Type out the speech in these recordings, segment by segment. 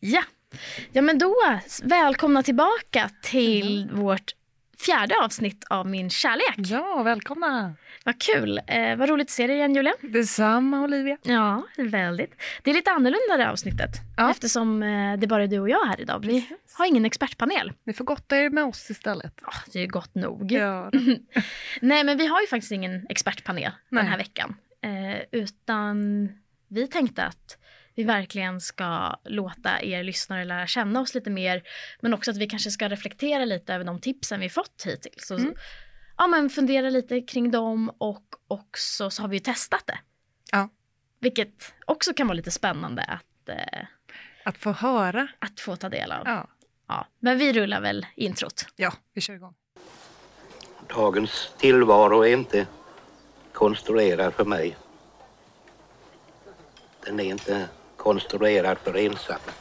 Ja, ja men då välkomna tillbaka till mm. vårt fjärde avsnitt av Min kärlek. Ja, välkomna! Vad kul! Eh, vad roligt att se dig igen Julia. Detsamma Olivia. Ja, väldigt. Det är lite annorlunda det avsnittet ja. eftersom eh, det bara är du och jag här idag. Vi har ingen expertpanel. Ni får gotta er med oss istället. Oh, det är gott nog. Ja. Nej, men vi har ju faktiskt ingen expertpanel Nej. den här veckan. Eh, utan vi tänkte att vi verkligen ska låta er lyssnare lära känna oss lite mer. Men också att vi kanske ska reflektera lite över de tipsen vi fått hittills. Så, mm. ja, men fundera lite kring dem och också så har vi ju testat det. Ja. Vilket också kan vara lite spännande att, eh, att få höra. Att få ta del av. Ja. ja. Men vi rullar väl introt. Ja, vi kör igång. Dagens tillvaro är inte konstruerad för mig. Den är inte konstruerad för ensamma.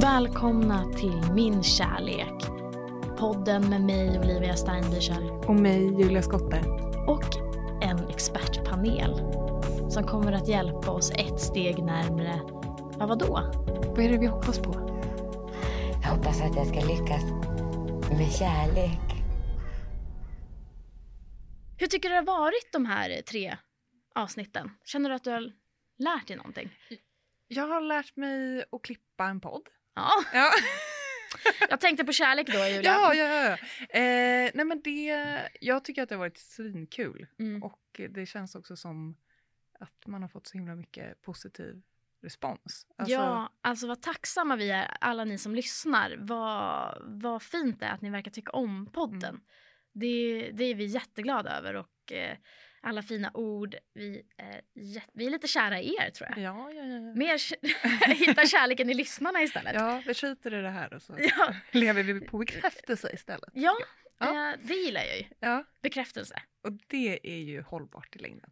Välkomna till Min kärlek. Podden med mig Olivia Steinbücher. Och mig Julia Skotte. Och en expertpanel som kommer att hjälpa oss ett steg närmre, ja vadå? Vad är det vi hoppas på? Jag hoppas att jag ska lyckas med kärlek. Hur tycker du det har varit de här tre avsnitten? Känner du att du har lärt dig någonting? Jag har lärt mig att klippa en podd. Ja. ja. jag tänkte på kärlek då, Julia. Ja, ja, ja. Eh, nej men det, jag tycker att det har varit svinkul. Mm. Och det känns också som att man har fått så himla mycket positiv respons. Alltså... Ja, alltså vad tacksamma vi är, alla ni som lyssnar. Vad, vad fint det är att ni verkar tycka om podden. Mm. Det, det är vi jätteglada över och eh, alla fina ord. Vi är, vi är lite kära i er tror jag. Ja, ja, ja. Mer hitta kärleken i lyssnarna istället. Ja, vi skiter i det här och så ja. lever vi på bekräftelse istället. Ja, ja. Eh, det gillar jag ju. Ja. Bekräftelse. Och det är ju hållbart i längden.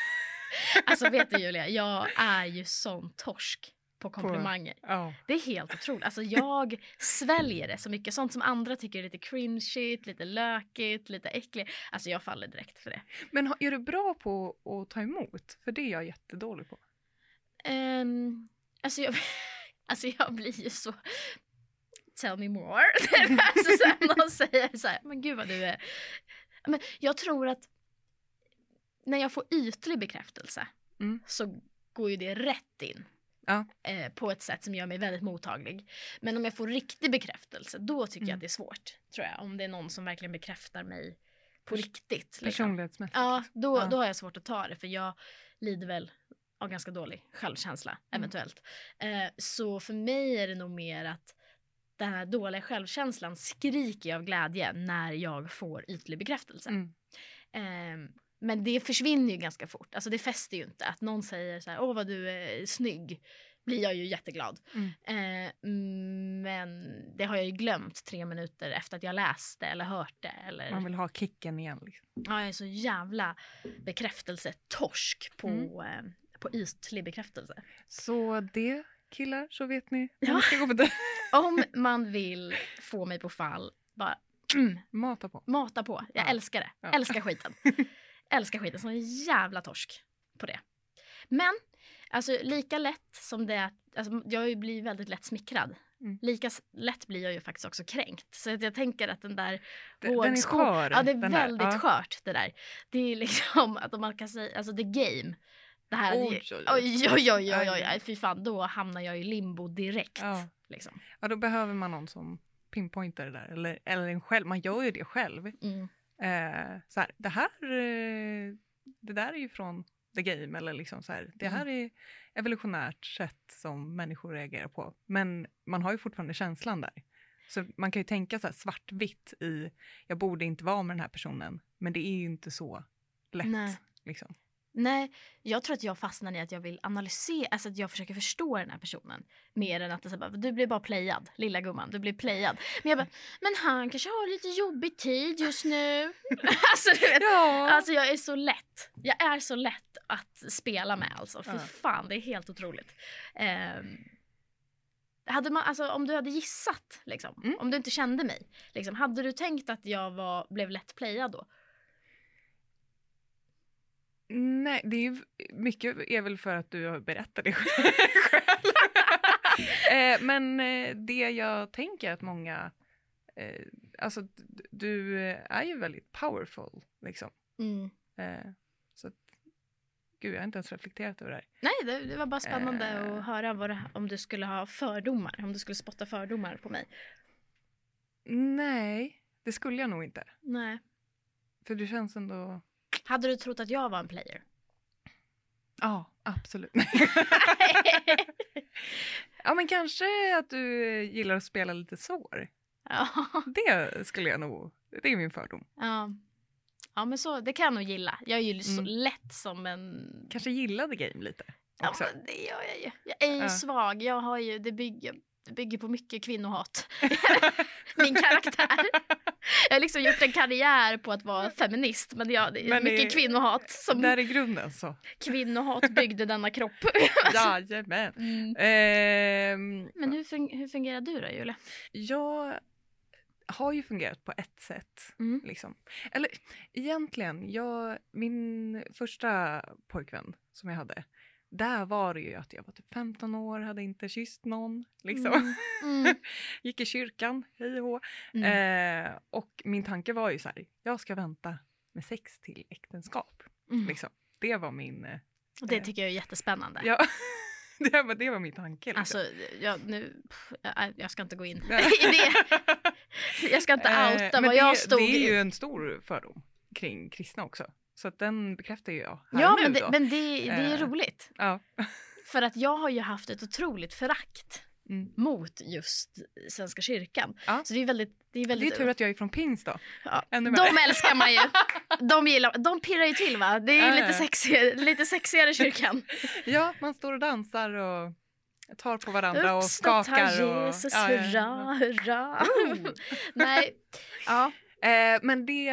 alltså vet du Julia, jag är ju sån torsk på komplimanger. På, oh. Det är helt otroligt. Alltså jag sväljer det så mycket. Sånt som andra tycker är lite cringeigt, lite lökigt, lite äckligt. Alltså jag faller direkt för det. Men är du bra på att ta emot? För det är jag jättedålig på. Um, alltså, jag, alltså jag blir ju så... Tell me more. alltså sen någon säger så här, men gud vad du är... Men jag tror att när jag får ytlig bekräftelse mm. så går ju det rätt in Ja. Eh, på ett sätt som gör mig väldigt mottaglig. Men om jag får riktig bekräftelse, då tycker mm. jag att det är svårt. Tror jag. Om det är någon som verkligen bekräftar mig på riktigt. Liksom. Personlighetsmässigt. Ja då, ja. då har jag svårt att ta det. För jag lider väl av ganska dålig självkänsla, mm. eventuellt. Eh, så för mig är det nog mer att den här dåliga självkänslan skriker av glädje när jag får ytlig bekräftelse. Mm. Eh, men det försvinner ju ganska fort. Alltså det fäster ju inte. Att någon säger så här, åh vad du är snygg. Blir jag ju jätteglad. Mm. Eh, men det har jag ju glömt tre minuter efter att jag läste eller hört det. Eller... Man vill ha kicken igen. Liksom. Ja, jag är så jävla bekräftelsetorsk på, mm. eh, på ytlig bekräftelse. Så det killar, så vet ni. Ja. Ska gå på det. Om man vill få mig på fall, bara mm. Mata på. Mata på. Jag ja. älskar det. Ja. Älskar skiten. älskar skiten som en jävla torsk på det. Men alltså lika lätt som det, alltså, jag blir väldigt lätt smickrad. Mm. Lika lätt blir jag ju faktiskt också kränkt. Så jag tänker att den där Den, den är skör. Ja, det är väldigt där. skört det där. Det är liksom att om man kan säga, alltså the game. Det här, oj, oj, oj, oj, oj, oj, oj, fy fan, då hamnar jag i limbo direkt. Ja, liksom. ja då behöver man någon som pinpointar det där, eller, eller en själv, man gör ju det själv. Mm eh, så här, det här, eh, det där är ju från the game eller liksom så här, det mm. här är evolutionärt sätt som människor reagerar på. Men man har ju fortfarande känslan där. Så man kan ju tänka så här svartvitt i, jag borde inte vara med den här personen, men det är ju inte så lätt. Liksom. Nej, jag tror att jag fastnar i att jag vill analysera, alltså att jag försöker förstå den här personen. Mer än att det så bara, du blir bara playad, lilla gumman, du blir playad. Men jag bara, men han kanske har lite jobbig tid just nu. alltså, du vet, ja. alltså jag är så lätt, jag är så lätt att spela med alltså. För ja. fan, det är helt otroligt. Um, hade man, alltså, om du hade gissat, liksom, mm. om du inte kände mig, liksom, hade du tänkt att jag var, blev lätt playad då? Nej, det är ju mycket är väl för att du har berättat det själv. eh, men eh, det jag tänker att många, eh, alltså du är ju väldigt powerful liksom. Mm. Eh, så att, gud jag har inte ens reflekterat över det här. Nej, det, det var bara spännande att höra vad det, om du skulle ha fördomar, om du skulle spotta fördomar på mig. Nej, det skulle jag nog inte. Nej. För du känns ändå, Hade du trott att jag var en player? ja absolut. ja men kanske att du gillar att spela lite svår. ja. Det skulle jag nog, det är min fördom. ja. Ja, men så, det kan jag nog gilla. Jag är ju så Mm. lätt som en... Kanske gillade game lite Ja, också. men det gör jag ju. Jag är ju Ja. svag. Jag har ju, det bygger, det bygger på mycket kvinnohat. Min karaktär. Jag har liksom gjort en karriär på att vara feminist, men jag, det är Men mycket kvinnohat. Som Där är grunden så. kvinnohat byggde denna kropp. Jajamän. Mm. Ehm, Men hur, fun- hur fungerar du då, Julia? jag har ju fungerat på ett sätt. Mm. Liksom. Eller egentligen, jag, min första pojkvän som jag hade, där var det ju att jag var typ 15 år, hade inte kysst någon. Liksom. Mm. Mm. Gick i kyrkan, hej och. Mm. Eh, och min tanke var ju så här, jag ska vänta med sex till äktenskap. Mm. Liksom. Det var min... eh, det tycker jag är jättespännande. Ja, det, var, det var min tanke. Liksom. Alltså, jag, nu, jag, jag ska inte gå in i det. Jag ska inte Eh, outa men vad det, jag stod Det är i. ju en stor fördom kring kristna också. Så att den bekräftar ju jag här Ja, nu men, då. det, men det, det är Eh. roligt. Ja. För att jag har ju haft ett otroligt förakt Mm. mot just Svenska kyrkan. Ja. Så det är väldigt... Det är, Det väldigt är tur att jag är från pingst då. ja, de älskar man ju. De, gillar, de pirrar ju till va? Det är Ja, lite, sexigare, lite sexigare kyrkan. Ja, man står och dansar och tar på varandra och Uppstått skakar. och, Jesus, ja, hurra, hurra. Nej, ja. ja. Eh, men det,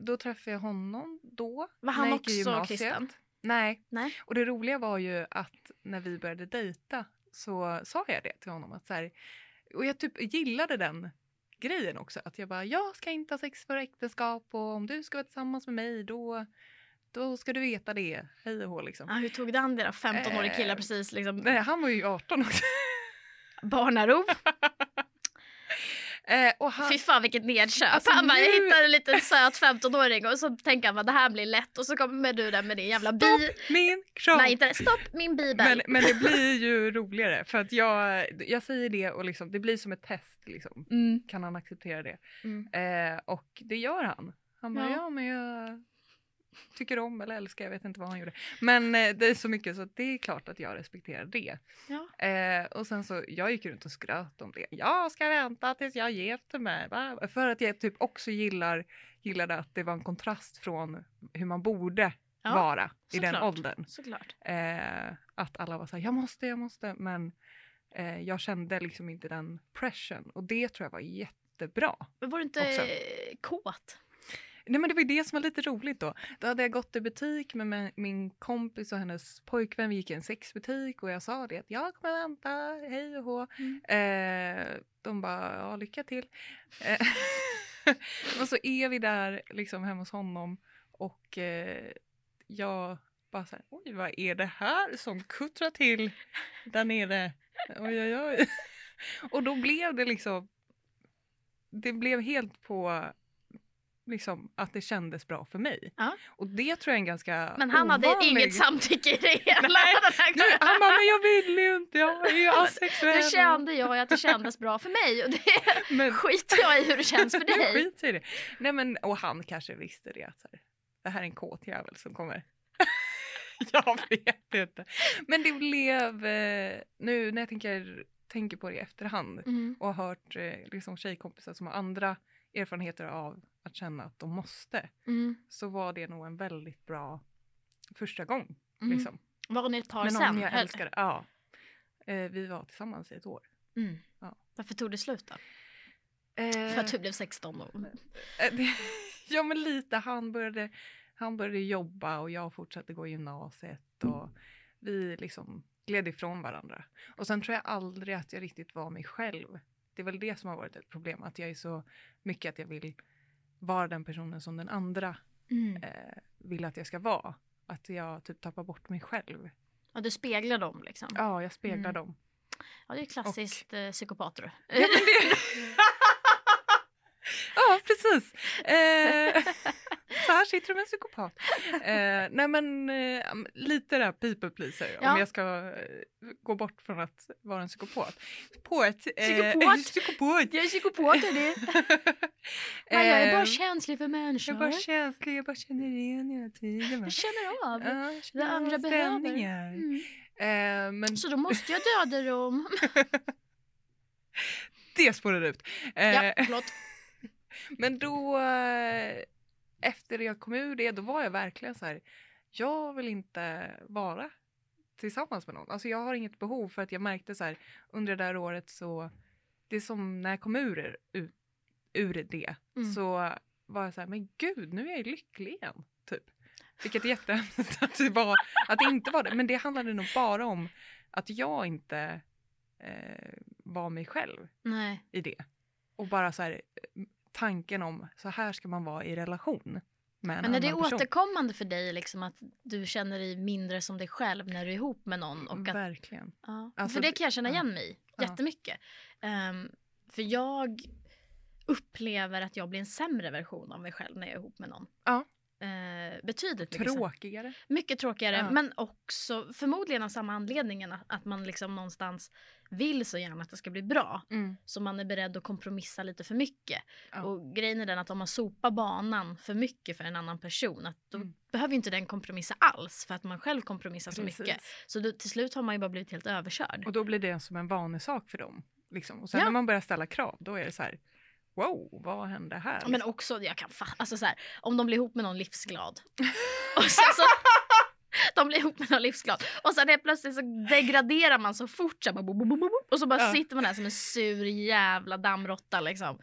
då träffade jag honom då. Var han också kristen? Nej. Nej. Och det roliga var ju att när vi började dejta så sa jag det till honom. att så här, Och jag typ gillade den grejen också. Att jag bara, jag ska inte ha sex för äktenskap och om du ska vara tillsammans med mig då, då ska du veta det. Hej och hå liksom. Ja, hur tog det an det då? 15-årig kille Eh, precis liksom Nej, han var ju 18 också. barnarov. Eh, och han, Fy fan vilket nedköp. Alltså, han bara, jag nu- hittar en liten söt 15-åring och så tänker han bara det här blir lätt och så kommer du där med din jävla bi. Stopp min kropp! Nej inte stopp min bibel. men, men det blir ju roligare för att jag, jag säger det och liksom, det blir som ett test. Liksom. Mm. Kan han acceptera det? Mm. Eh, och det gör han. Han bara, Ja. ja. men jag tycker om eller älskar, jag vet inte vad han gjorde. Men eh, det är så mycket så det är klart att jag respekterar det. Ja. Eh, och sen så, jag gick runt och skröt om det. Jag ska vänta tills jag gifter mig. va? För att jag typ också gillar, gillade att det var en kontrast från hur man borde Ja, vara i den såklart. åldern. Eh, att alla var så här, jag måste, jag måste. Men eh, jag kände liksom inte den pression. Och det tror jag var jättebra. Men var du inte Också. kåt? Nej men det var det som var lite roligt då. Då hade jag gått i butik med min- min kompis och hennes pojkvän. Vi gick i en sexbutik och jag sa det att jag kommer vänta, hej och hå. Mm. Eh, de bara, ja lycka till. Eh, och så är vi där liksom hemma hos honom och eh, jag bara så här, oj vad är det här som kuttrar till där nere? Oj oj oj. Och då blev det liksom, det blev helt på liksom att det kändes bra för mig. Ja. Och det tror jag är en ganska Men han hade ovanlig... inget samtycke i det hela Nej, den här Nej, gången. Han bara, men jag vill ju inte, jag är ju asexuell. Det kände jag att det kändes bra för mig och det men, skiter jag i hur det känns för dig. Skit i det. Nej men, och han kanske visste det att så här, det här är en kåt jävel som kommer. jag vet inte. Men det blev, eh, nu när jag tänker, tänker på det i efterhand Mm. och har hört eh, liksom tjejkompisar som har andra erfarenheter av att känna att de måste, Mm. så var det nog en väldigt bra första gång. Mm. Liksom. Var ni ett par Men sen? jag älskade. Ja. Eh, vi var tillsammans i ett år. Mm. Ja. Varför tog det slut då? Eh, För att du blev 16 och... Eh, Ja men lite, han började, han började jobba och jag fortsatte gå gymnasiet och vi liksom gled ifrån varandra. Och sen tror jag aldrig att jag riktigt var mig själv. Det är väl det som har varit ett problem, att jag är så mycket att jag vill vara den personen som den andra Mm. eh, vill att jag ska vara. Att jag typ tappar bort mig själv. Ja, du speglar dem liksom. Ja, jag speglar Mm. dem. Ja, det är klassiskt eh, psykopater. Ja, men det... ja precis. Eh, så här sitter du med en psykopat. Eh, nej men eh, lite där people pleaser Ja. om jag ska eh, gå bort från att vara en psykopat. På ett, eh, Psykopat? psykopat. Jag är psykopater det. Men jag är bara Eh, känslig för jag människor. är bara känslig, jag bara känner igen hela tiden. Jag känner av. Ja, jag känner andra av behöver. Mm. Eh, men Så då måste jag döda dem. det spårade ut. Ja, förlåt. Men då, efter jag kom ur det, då var jag verkligen så här, jag vill inte vara tillsammans med någon. Alltså jag har inget behov för att jag märkte så här, under det där året så, det är som när jag kom ur, ur, ur det, Mm. så var jag så här, men gud, nu är jag lycklig igen. Typ. Vilket är jättehemskt att det, var, att det inte var det. Men det handlade nog bara om att jag inte eh, var mig själv Nej. i det. Och bara så här, tanken om så här ska man vara i relation med en Men är det person. återkommande för dig liksom att du känner dig mindre som dig själv när du är ihop med någon? Och att, Verkligen. ja. Alltså för det kan jag känna igen mig i Ja. jättemycket. Ehm, för jag upplever att jag blir en sämre version av mig själv när jag är ihop med någon. Ja. Eh, betydligt mycket. Tråkigare. Mycket tråkigare, Ja. men också förmodligen av samma anledningen att, att man liksom någonstans vill så gärna att det ska bli bra. Så man är beredd att kompromissa lite för mycket. Ja. Och grejen är den att om man sopar banan för mycket för en annan person, att då Mm. behöver inte den kompromissa alls för att man själv kompromissar så Precis. mycket. Så då, till slut har man ju bara blivit helt överkörd. Och då blir det som en vanesak för dem. Liksom. Och sen Ja. när man börjar ställa krav, då är det så här, wow, vad hände här? Ja, Men också, jag kan fa- alltså så här, om de blir ihop med någon livsglad. och sen så, de blir ihop med någon livsglad. Och sen helt plötsligt så degraderar man så fort. Så här, bo, bo, bo, bo, bo, och så bara Ja. sitter man där som en sur jävla dammråtta liksom.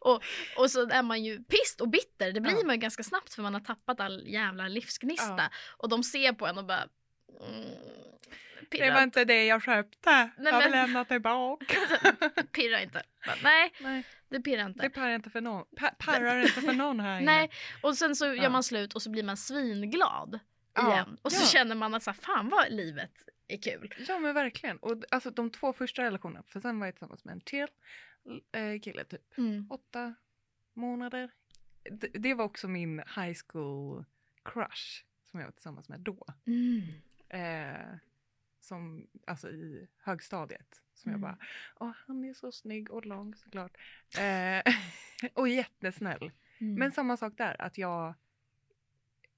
Och, och så är man ju pist och bitter. Det blir Ja. man ju ganska snabbt för man har tappat all jävla livsgnista. Ja. Och de ser på en och bara... Mm, det pirra, var inte det jag köpte, Nej, jag vill men- lämna tillbaka. pirra inte. Bara, nej, Nej, det pirrar inte. det parrar inte för någon, parrar inte för någon här inne. Nej, och sen så gör man slut och så blir man svinglad igen. Och så känner man att så här, fan vad livet är kul. Ja men verkligen. Och alltså de två första relationerna, för sen var jag tillsammans med en till eh, kille typ Mm. åtta månader. D- det var också min high school crush som jag var tillsammans med då. Mm. Eh, som, alltså i högstadiet. Som jag Mm. bara, åh han är så snygg och lång såklart. Eh, och jättesnäll. Mm. Men samma sak där, att jag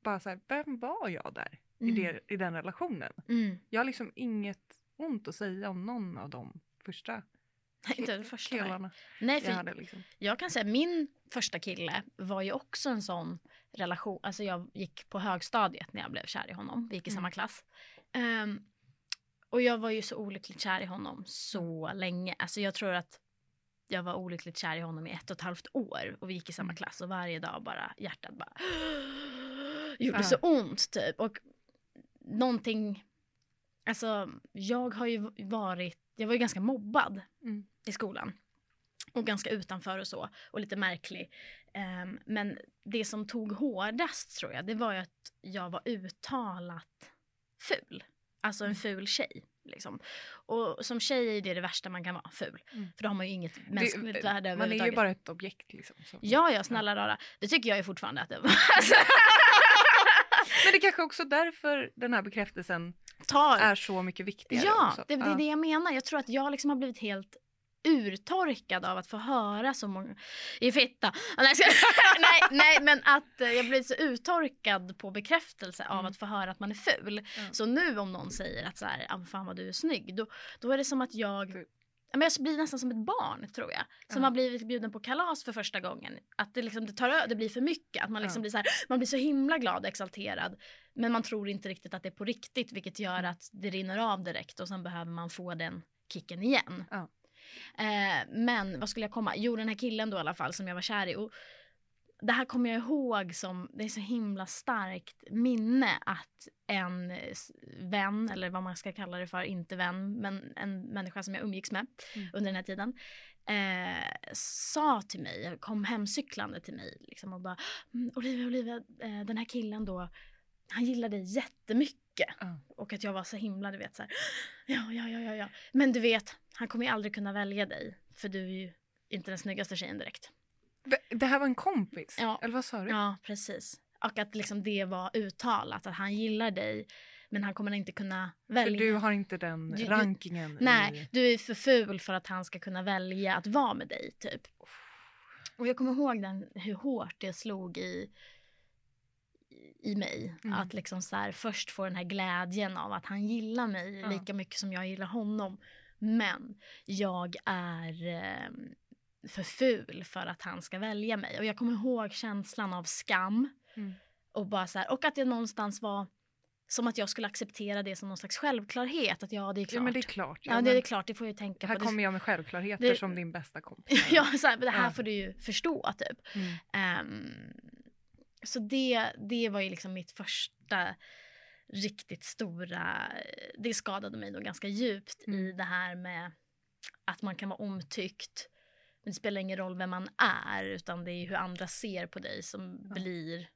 bara såhär, vem var jag där i, Mm. det, i den relationen? Mm. Jag har liksom inget ont att säga om någon av de första Nej, inte det första. killarna Nej, jag för hade. Liksom. jag kan säga min första kille var ju också en sån relation. Alltså jag gick på högstadiet när jag blev kär i honom. Vi gick i Mm. samma klass. Ehm, och jag var ju så olyckligt kär i honom så länge. Alltså jag tror att jag var olyckligt kär i honom i ett och ett halvt år och vi gick i samma Mm. klass och varje dag bara hjärtat bara gjorde Ja. så ont typ. Och någonting, alltså jag har ju varit, jag var ju ganska mobbad Mm. i skolan. Och ganska utanför och så. Och lite märklig. Ehm, men det som tog hårdast tror jag, det var ju att jag var uttalat ful. Alltså Mm. en ful tjej. Liksom. Och som tjej är det det värsta man kan vara, ful. Mm. För då har man ju inget mänskligt Det, värde man är ju bara ett objekt liksom. Så. Ja, ja, snälla rara. Det tycker jag ju fortfarande att det var. Alltså, Men det kanske också därför den här bekräftelsen tar. är så mycket viktigare. Ja, det, det är det jag menar. Jag tror att jag liksom har blivit helt urtorkad av att få höra så många i fitta. Nej, nej, nej, men att eh, jag blivit så uttorkad på bekräftelse av Mm. att få höra att man är ful. Ja. Så nu om någon säger att så här, ah, fan vad du är snygg, då, då är det som att jag men jag blir nästan som ett barn tror jag. Som Ja. har blivit bjuden på kalas för första gången. Att det, liksom, det, tar, det blir för mycket. Att man, liksom Ja. blir så här, man blir så himla glad och exalterad. Men man tror inte riktigt att det är på riktigt. Vilket gör Mm. att det rinner av direkt. Och sen behöver man få den kicken igen. Ja. Eh, men vad skulle jag komma? Jo den här killen då i alla fall som jag var kär i. Och det här kommer jag ihåg som, det är så himla starkt minne att en vän, eller vad man ska kalla det för, inte vän, men en människa som jag umgicks med Mm. under den här tiden, eh, sa till mig, kom hemcyklande till mig liksom, och bara mm, Olivia, Olivia, eh, den här killen då, han gillar dig jättemycket. Ja. Och att jag var så himla, du vet så här, ja, ja, ja, ja, ja. Men du vet, han kommer ju aldrig kunna välja dig för du är ju inte den snyggaste tjejen direkt. Det här var en kompis? Ja. Eller vad sa du? Ja, precis. Och att liksom det var uttalat att han gillar dig men han kommer inte kunna välja. För du har inte den Du- du- rankingen? Nej, I... du är för ful för att han ska kunna välja att vara med dig typ. Och jag kommer ihåg den, hur hårt det slog i, i mig. Mm. Att liksom så här, först få den här glädjen av att han gillar mig Ja. lika mycket som jag gillar honom. Men jag är eh, för ful för att han ska välja mig. Och jag kommer ihåg känslan av skam. Mm. Och, bara så här, och att det någonstans var som att jag skulle acceptera det som någon slags självklarhet. Att ja, det är klart. Ja men det är klart. Ja, Ja, det är klart, det får jag ju tänka här på. Det- kommer jag med självklarheter det- som din bästa kompis. ja, så här, det här Ja. får du ju förstå typ. Mm. Ehm, så det, det var ju liksom mitt första riktigt stora, det skadade mig nog ganska djupt i Mm. det här med att man kan vara omtyckt. Men det spelar ingen roll vem man är utan det är hur andra ser på dig som Ja. blir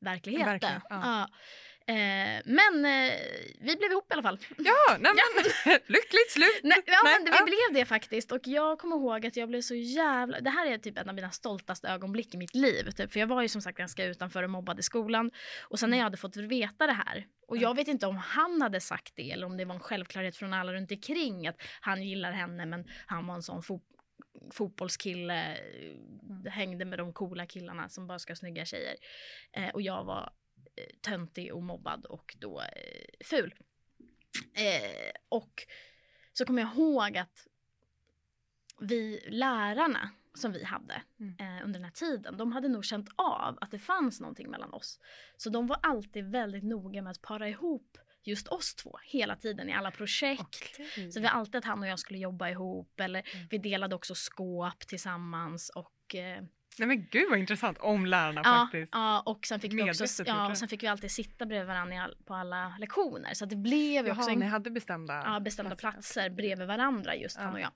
verkligheten. Verklighet, ja. Ja. Eh, men eh, vi blev ihop i alla fall. Ja, nej men lyckligt slut! Nej, ja, Nej, men ja. vi blev det faktiskt. Och jag kommer ihåg att jag blev så jävla... Det här är typ en av mina stoltaste ögonblick i mitt liv. Typ. För jag var ju som sagt ganska utanför och mobbad i skolan. Och sen när jag hade fått veta det här. Och Ja. jag vet inte om han hade sagt det eller om det var en självklarhet från alla runt omkring att han gillar henne men han var en sån fo fotbollskille, eh, hängde med de coola killarna som bara ska ha snygga tjejer. Eh, och jag var töntig och mobbad och då eh, ful. Eh, och så kommer jag ihåg att vi lärarna som vi hade Mm. eh, under den här tiden, de hade nog känt av att det fanns någonting mellan oss. Så de var alltid väldigt noga med att para ihop just oss två hela tiden i alla projekt. Okej. Så vi alltid att han och jag skulle jobba ihop eller Mm. vi delade också skåp tillsammans och eh, Nej men gud vad intressant om lärarna Ja, faktiskt. ja, och sen fick, vi också, ja, och sen fick vi alltid sitta bredvid varandra all, på alla lektioner. Så det blev ju också Jaha, en ni hade bestämda, ja, bestämda platser bredvid varandra just han Ja. och jag.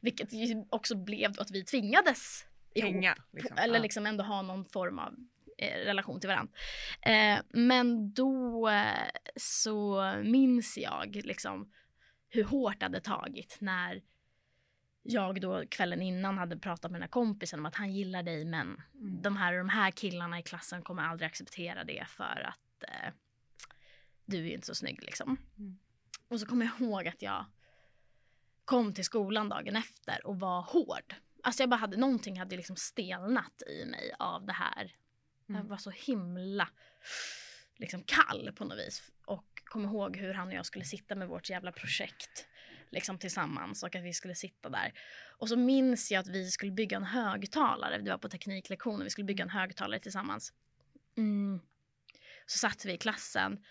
Vilket också blev att vi tvingades ihop. hänga. Liksom. Eller Ja. liksom ändå ha någon form av eh, relation till varandra. Eh, men då eh, så minns jag liksom hur hårt det hade tagit när jag då kvällen innan hade pratat med den här kompisen om att han gillar dig men Mm. de här de här killarna i klassen kommer aldrig acceptera det för att eh, du är ju inte så snygg liksom. Mm. Och så kommer jag ihåg att jag kom till skolan dagen efter och var hård. Alltså jag bara hade, någonting hade liksom stelnat i mig av det här. Jag Mm. var så himla liksom kall på något vis. Och kom ihåg hur han och jag skulle sitta med vårt jävla projekt liksom tillsammans och att vi skulle sitta där. Och så minns jag att vi skulle bygga en högtalare. Det var på tekniklektionen. Vi skulle bygga en högtalare tillsammans. Mm. Så satt vi i klassen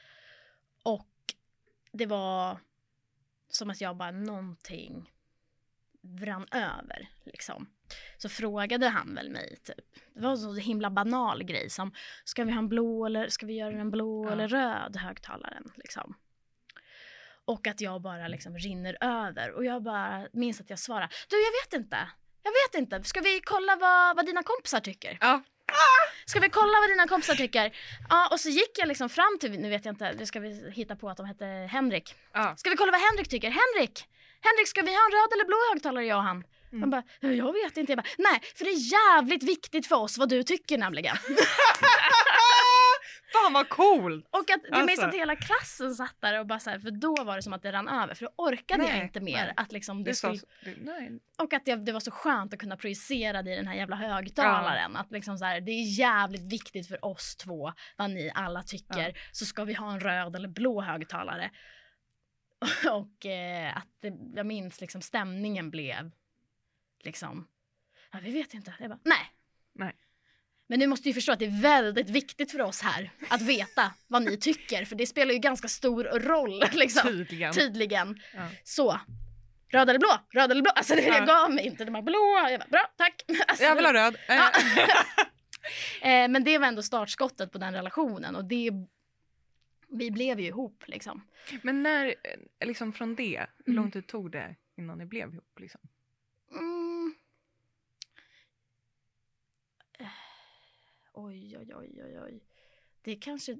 och det var som att jag bara någonting brann över liksom. Så frågade han väl mig typ. Det var en så himla banal grej som ska vi ha en blå eller ska vi göra den blå Ja. eller röd högtalaren liksom. Och att jag bara liksom rinner över och jag bara minns att jag svarar du jag vet inte. Jag vet inte. Ska vi kolla vad, vad dina kompisar tycker? Ja. Ska vi kolla vad dina kompisar tycker? Ja, och så gick jag liksom fram till, nu vet jag inte, det ska vi hitta på att de hette Henrik. Ja. Ska vi kolla vad Henrik tycker? Henrik! Henrik, ska vi ha en röd eller blå högtalare jag och han? Mm. Han bara, "Ja, jag vet inte. Jag bara, nej, för det är jävligt viktigt för oss vad du tycker nämligen. Fan vad coolt! Och att jag minns Alltså. att hela klassen satt där och bara så här, för då var det som att det rann över. För då orkade jag Nej, inte mer. nej. Att liksom Det det skulle, det, nej. och att det, det var så skönt att kunna projicera det i den här jävla högtalaren. Att liksom så här, det är jävligt viktigt för oss två vad ni alla tycker. Så ska vi ha en röd eller blå högtalare. Och eh, att det, jag minns liksom stämningen blev liksom, ja vi vet inte. Jag bara, nej. Nej. Men du måste ju förstå att det är väldigt viktigt för oss här att veta vad ni tycker. För det spelar ju ganska stor roll liksom. Tydligen. Tydligen. Ja. Så. Röd eller blå? Röd eller blå? Alltså det Ja. jag gav mig inte. De bara blå. Jag bara, bra, tack. Alltså, Jag vill ha röd. Ja. eh, men det var ändå startskottet på den relationen och det vi blev ju ihop liksom. Men när, eh, liksom från det, hur Mm. lång tid tog det innan ni blev ihop? Liksom? Mm. Eh, Oj, oj, oj, oj, oj. Det kanske...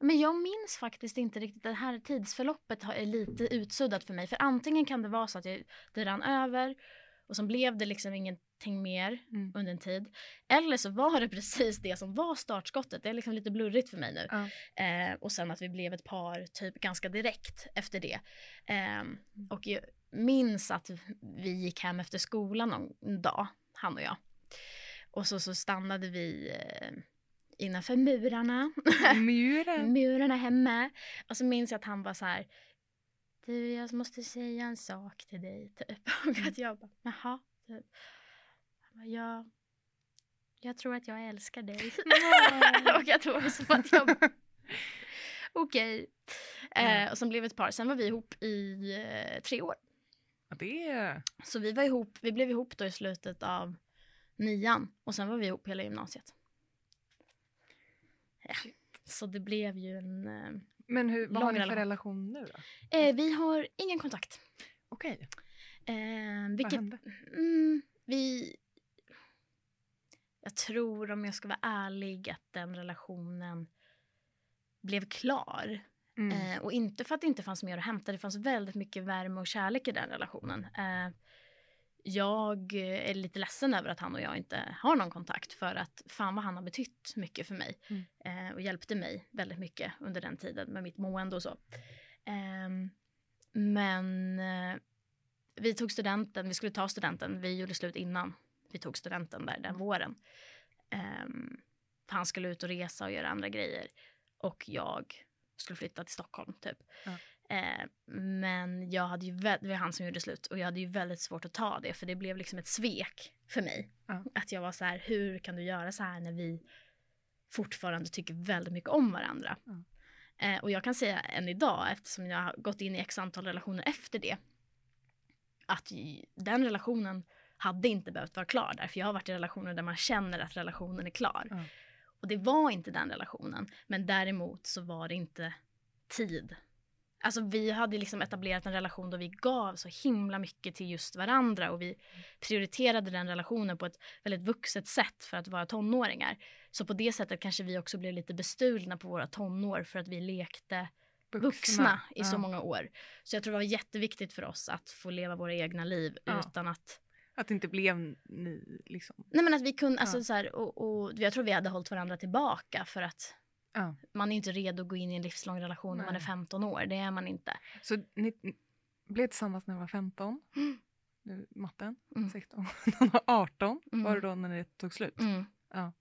Men jag minns faktiskt inte riktigt. Det här tidsförloppet är lite utsuddat för mig. För antingen kan det vara så att jag, det rann över och så blev det liksom ingenting mer mm. under en tid. Eller så var det precis det som var startskottet. Det är liksom lite blurrigt för mig nu. Ja. Eh, och sen att vi blev ett par typ ganska direkt efter det. Eh, och jag minns att vi gick hem efter skolan någon dag, han och jag. Och så, så stannade vi eh, innanför murarna. Muren. murarna hemma. Och så minns jag att han var så här. Du, jag måste säga en sak till dig. Typ. Och att jag bara, jaha. Typ. Han bara, ja. Jag tror att jag älskar dig. och jag tror som att jag bara, okej. Okay. Mm. Eh, och sen blev ett par. Sen var vi ihop i eh, tre år. Det... Så vi var ihop, vi blev ihop då i slutet av nian och sen var vi ihop hela gymnasiet. Ja. Så det blev ju en eh, Men hur, vad har ni för relation nu då? Eh, vi har ingen kontakt. Okej. Eh, vad hände? Mm, vi... Jag tror om jag ska vara ärlig att den relationen blev klar. Mm. Eh, och inte för att det inte fanns mer att hämta. Det fanns väldigt mycket värme och kärlek i den relationen. Eh, jag är lite ledsen över att han och jag inte har någon kontakt för att fan vad han har betytt mycket för mig mm. eh, och hjälpte mig väldigt mycket under den tiden med mitt mående och så. Eh, men eh, vi tog studenten, vi skulle ta studenten, vi gjorde slut innan vi tog studenten där den våren. Ehm, han skulle ut och resa och göra andra grejer och jag skulle flytta till Stockholm typ. Ja. Eh, men jag hade ju, det var han som gjorde slut och jag hade ju väldigt svårt att ta det för det blev liksom ett svek för mig. Ja. Att jag var så här, hur kan du göra så här när vi fortfarande tycker väldigt mycket om varandra? Ja. Eh, och jag kan säga än idag, eftersom jag har gått in i x antal relationer efter det, att den relationen hade inte behövt vara klar där. För jag har varit i relationer där man känner att relationen är klar. Ja. Och det var inte den relationen. Men däremot så var det inte tid Alltså vi hade liksom etablerat en relation då vi gav så himla mycket till just varandra och vi prioriterade den relationen på ett väldigt vuxet sätt för att vara tonåringar. Så på det sättet kanske vi också blev lite bestulna på våra tonår för att vi lekte vuxna, vuxna i ja. så många år. Så jag tror det var jätteviktigt för oss att få leva våra egna liv ja. utan att att det inte blev ni liksom. Nej men att vi kunde, alltså ja. så här, och, och jag tror vi hade hållit varandra tillbaka för att Ja. Man är inte redo att gå in i en livslång relation Nej. när man är 15 år. Det är man inte. Så ni blev tillsammans när du var 15? Mm. Nu, matten? Mm. 16? 18 mm. var det då när det tog slut? Mm. Ja.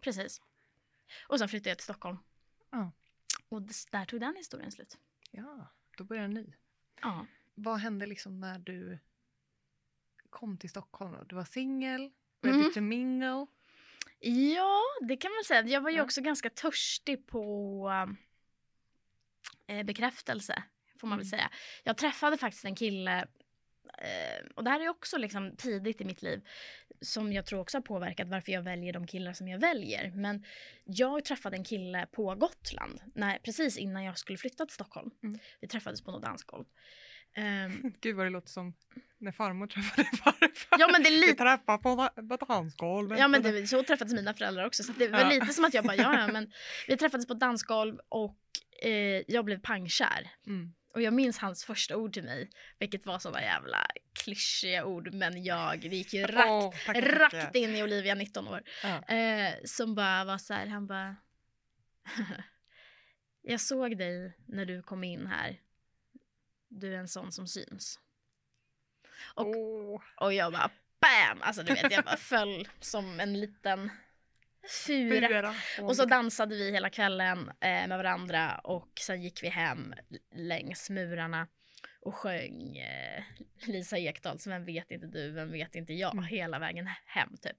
Precis. Och sen flyttade jag till Stockholm. Ja. Och där tog den historien slut. Ja, då började en ny. Ja. Vad hände liksom när du kom till Stockholm? Då? Du var singel, ready mm. to mingle. Ja, det kan man säga. Jag var ju också ganska törstig på eh, bekräftelse, får man väl mm. säga. Jag träffade faktiskt en kille, eh, och det här är också liksom tidigt i mitt liv, som jag tror också har påverkat varför jag väljer de killar som jag väljer. Men jag träffade en kille på Gotland, när, precis innan jag skulle flytta till Stockholm. Mm. Vi träffades på något dansgolv. Um, Gud vad det låter som när farmor träffade farfar. Ja men det är lite... Vi träffade på, på dansgolv. Ja men det, så träffades mina föräldrar också. Så det var ja. lite som att jag bara, ja ja men vi träffades på dansgolv och eh, jag blev pangkär. Mm. Och jag minns hans första ord till mig, vilket var sådana jävla klyschiga ord, men jag, vi gick ju rakt, oh, tack, rakt tack. in i Olivia, 19 år. Ja. Eh, som bara var så här, han bara... jag såg dig när du kom in här du är en sån som syns. Och, oh. och jag bara BAM! Alltså du vet jag bara föll som en liten fura. fura. Och så dansade vi hela kvällen eh, med varandra och sen gick vi hem längs murarna och sjöng eh, Lisa Ekdahls Vem vet inte du, vem vet inte jag mm. hela vägen hem typ.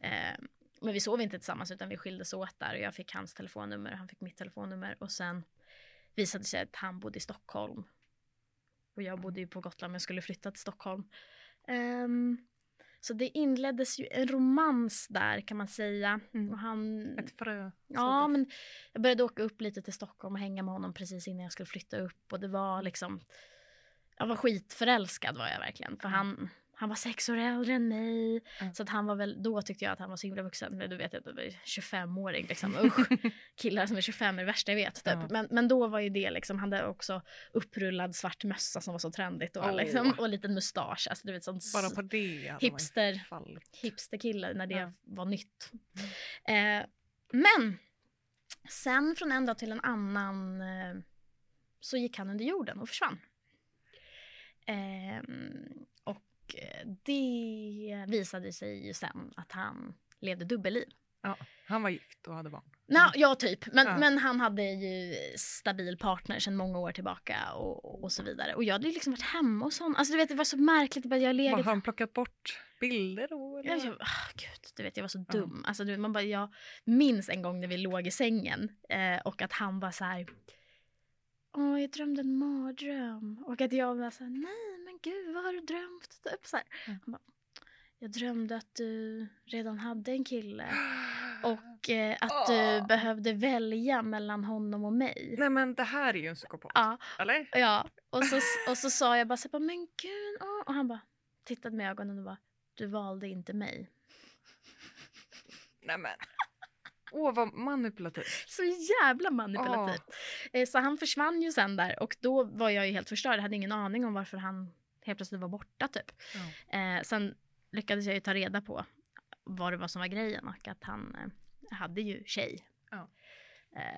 Eh, men vi sov inte tillsammans utan vi skildes åt där och jag fick hans telefonnummer och han fick mitt telefonnummer och sen visade sig att han bodde i Stockholm och jag bodde ju på Gotland men skulle flytta till Stockholm. Um, så det inleddes ju en romans där kan man säga. Mm. Och han, Ett frö. Ja, men jag började åka upp lite till Stockholm och hänga med honom precis innan jag skulle flytta upp. Och det var liksom, jag var skitförälskad var jag verkligen. För mm. han, han var sex år äldre än mig. Mm. Så att han var väl, då tyckte jag att han var så himla vuxen. Men du vet jag, 25-åring liksom. Usch, killar som är 25 är det värsta jag vet. Typ. Mm. Men, men då var ju det liksom, han hade också upprullad svart mössa som var så trendigt. Och, oh. liksom, och liten mustasch. Alltså, du vet, sånt Bara på det hipster, hipsterkille när det ja. var nytt. Mm. Eh, men sen från en dag till en annan eh, så gick han under jorden och försvann. Eh, och det visade sig ju sen att han levde dubbelliv. Ja, han var gift och hade barn. Nå, ja, typ. Men, ja. men han hade ju stabil partner sedan många år tillbaka och, och så vidare. Och jag hade ju liksom varit hemma hos honom. Alltså du vet, det var så märkligt. Jag legat... Har han plockat bort bilder då? Eller? Jag, oh, gud, du vet, jag var så dum. Ja. Alltså, du, man bara, jag minns en gång när vi låg i sängen eh, och att han var så här Åh, jag drömde en mardröm. Och att jag var så här, nej men gud, vad har du drömt? Typ så mm. bara, jag drömde att du redan hade en kille. Och eh, att oh. du behövde välja mellan honom och mig. Nej men det här är ju en psykopat. Ja. Eller? Ja. Och så, och så sa jag bara så här, men gud. Oh. Och han bara tittade med ögonen och bara, du valde inte mig. Nej men. Åh, oh, vad manipulativt. Så jävla manipulativt. Oh. Så han försvann ju sen där och då var jag ju helt förstörd. Jag hade ingen aning om varför han helt plötsligt var borta typ. Oh. Sen lyckades jag ju ta reda på vad det var som var grejen och att han eh, hade ju tjej.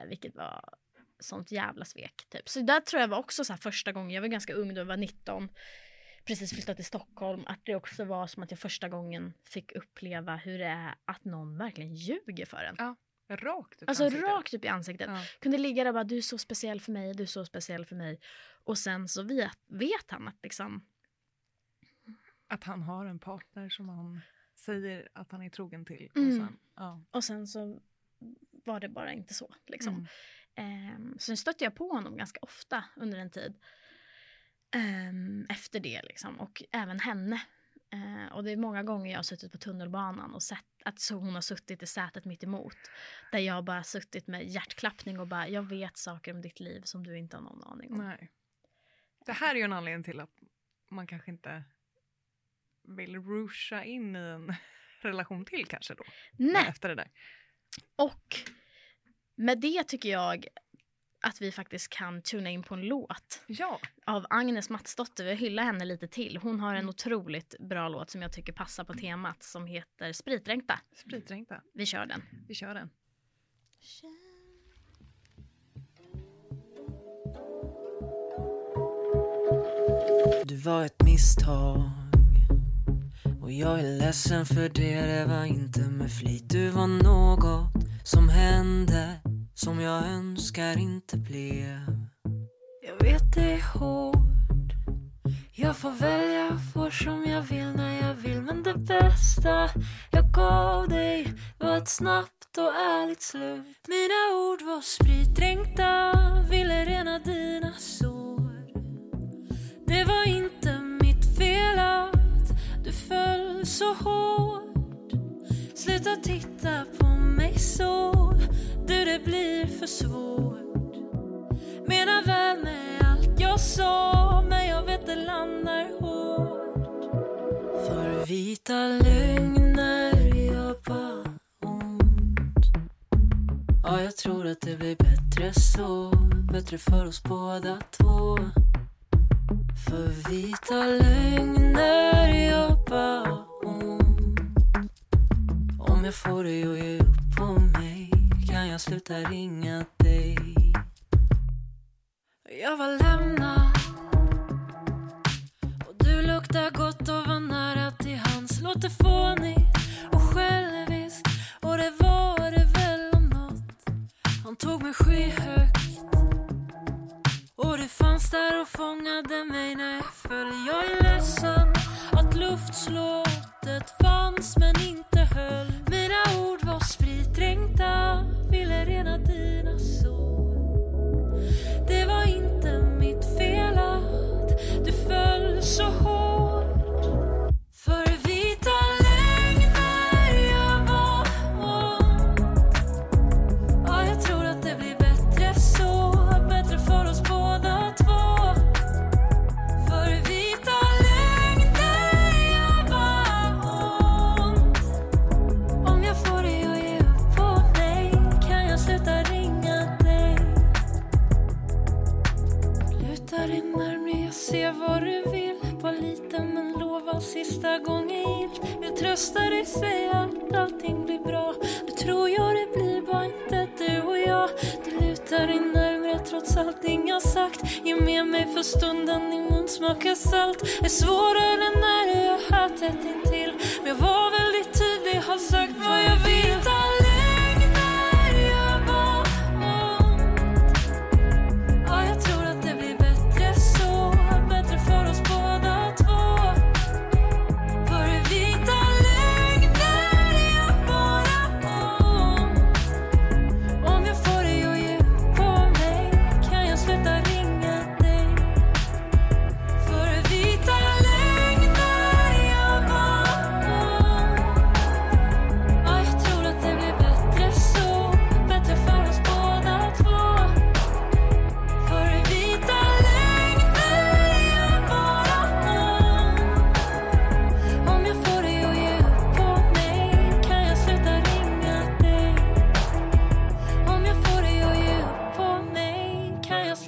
Vilket var sånt jävla svek typ. Så där tror jag var också så här första gången, jag var ganska ung då, jag var 19 precis flyttat till Stockholm, att det också var som att jag första gången fick uppleva hur det är att någon verkligen ljuger för en. Ja. Rakt upp Alltså ansiktet. rakt upp i ansiktet. Ja. Kunde ligga där och bara du är så speciell för mig, du är så speciell för mig. Och sen så vet, vet han att liksom... Att han har en partner som han säger att han är trogen till. Och, mm. sen, ja. och sen så var det bara inte så. Liksom. Mm. Um, sen stötte jag på honom ganska ofta under en tid. Um, efter det liksom. Och även henne. Uh, och det är många gånger jag har suttit på tunnelbanan och sett att så hon har suttit i sätet mitt emot. Där jag bara suttit med hjärtklappning och bara, jag vet saker om ditt liv som du inte har någon aning om. Nej. Det här är ju en anledning till att man kanske inte vill ruscha in i en relation till kanske då. Nej. Efter det där. Och med det tycker jag att vi faktiskt kan tuna in på en låt. Ja. Av Agnes Matsdotter. Vi hyllar henne lite till. Hon har en mm. otroligt bra låt som jag tycker passar på temat som heter Spritdränkta. Spritdränkta. Vi kör den. Vi kör den. Du var ett misstag och jag är ledsen för det, det var inte med flit. Du var något som hände som jag önskar inte blev. Jag vet det är hårt. Jag får välja, får som jag vill när jag vill. Men det bästa jag gav dig var ett snabbt och ärligt slut. Mina ord var spritdränkta, ville rena dina sår. Det var inte mitt fel att du föll så hårt. Sluta titta på mig så. Du det blir för svårt. Menar väl med allt jag sa men jag vet det landar hårt. För vita lögner gör bara ont. Ja, jag tror att det blir bättre så. Bättre för oss båda två. För vita lögner gör bara ont jag får dig att ge upp på mig? Kan jag sluta ringa dig? Jag var lämnad. Och du luktar gott och var nära till hans Låter fånigt och själviskt. Och det var det väl om nåt Han tog mig skyhögt. Och du fanns där och fångade mig.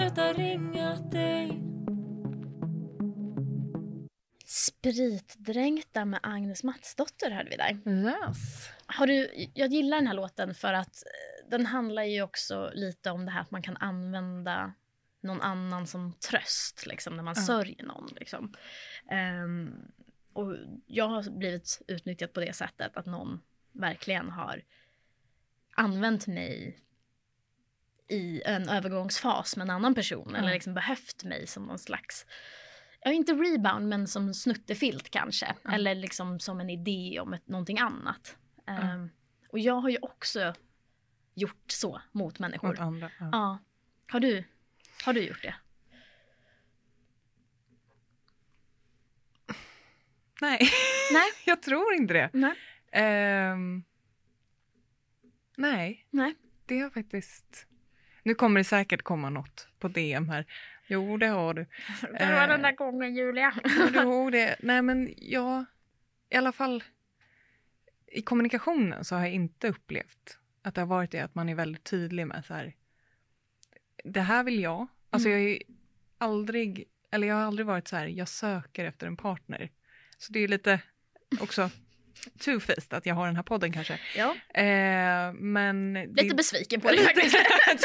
Sluta ringa dig Spritdränkta med Agnes Matsdotter hörde vi där. Yes. Har du, jag gillar den här låten för att eh, den handlar ju också lite om det här att man kan använda någon annan som tröst liksom, när man Ja. sörjer någon. Liksom. Ehm, och jag har blivit utnyttjad på det sättet att någon verkligen har använt mig i en övergångsfas med en annan person Ja. eller liksom behövt mig som någon slags Ja, inte rebound, men som snuttefilt kanske. Ja. Eller liksom som en idé om ett, någonting annat. Ja. Ehm, och jag har ju också gjort så mot människor. Mot andra. Ja. Ja. Har du, har du gjort det? Nej. Nej. jag tror inte det. Nej. Ehm, nej, Nej. det har faktiskt... Nu kommer det säkert komma något på DM här. Jo, det har du. Det var den där gången Julia. Jo, det... Nej, men jag... I alla fall i kommunikationen så har jag inte upplevt att det har varit det att man är väldigt tydlig med så här. Det här vill jag. Alltså Mm. jag är aldrig, eller jag har aldrig varit så här, jag söker efter en partner. Så det är lite också two-faced att jag har den här podden kanske. Ja, Eh, men... lite besviken på det faktiskt.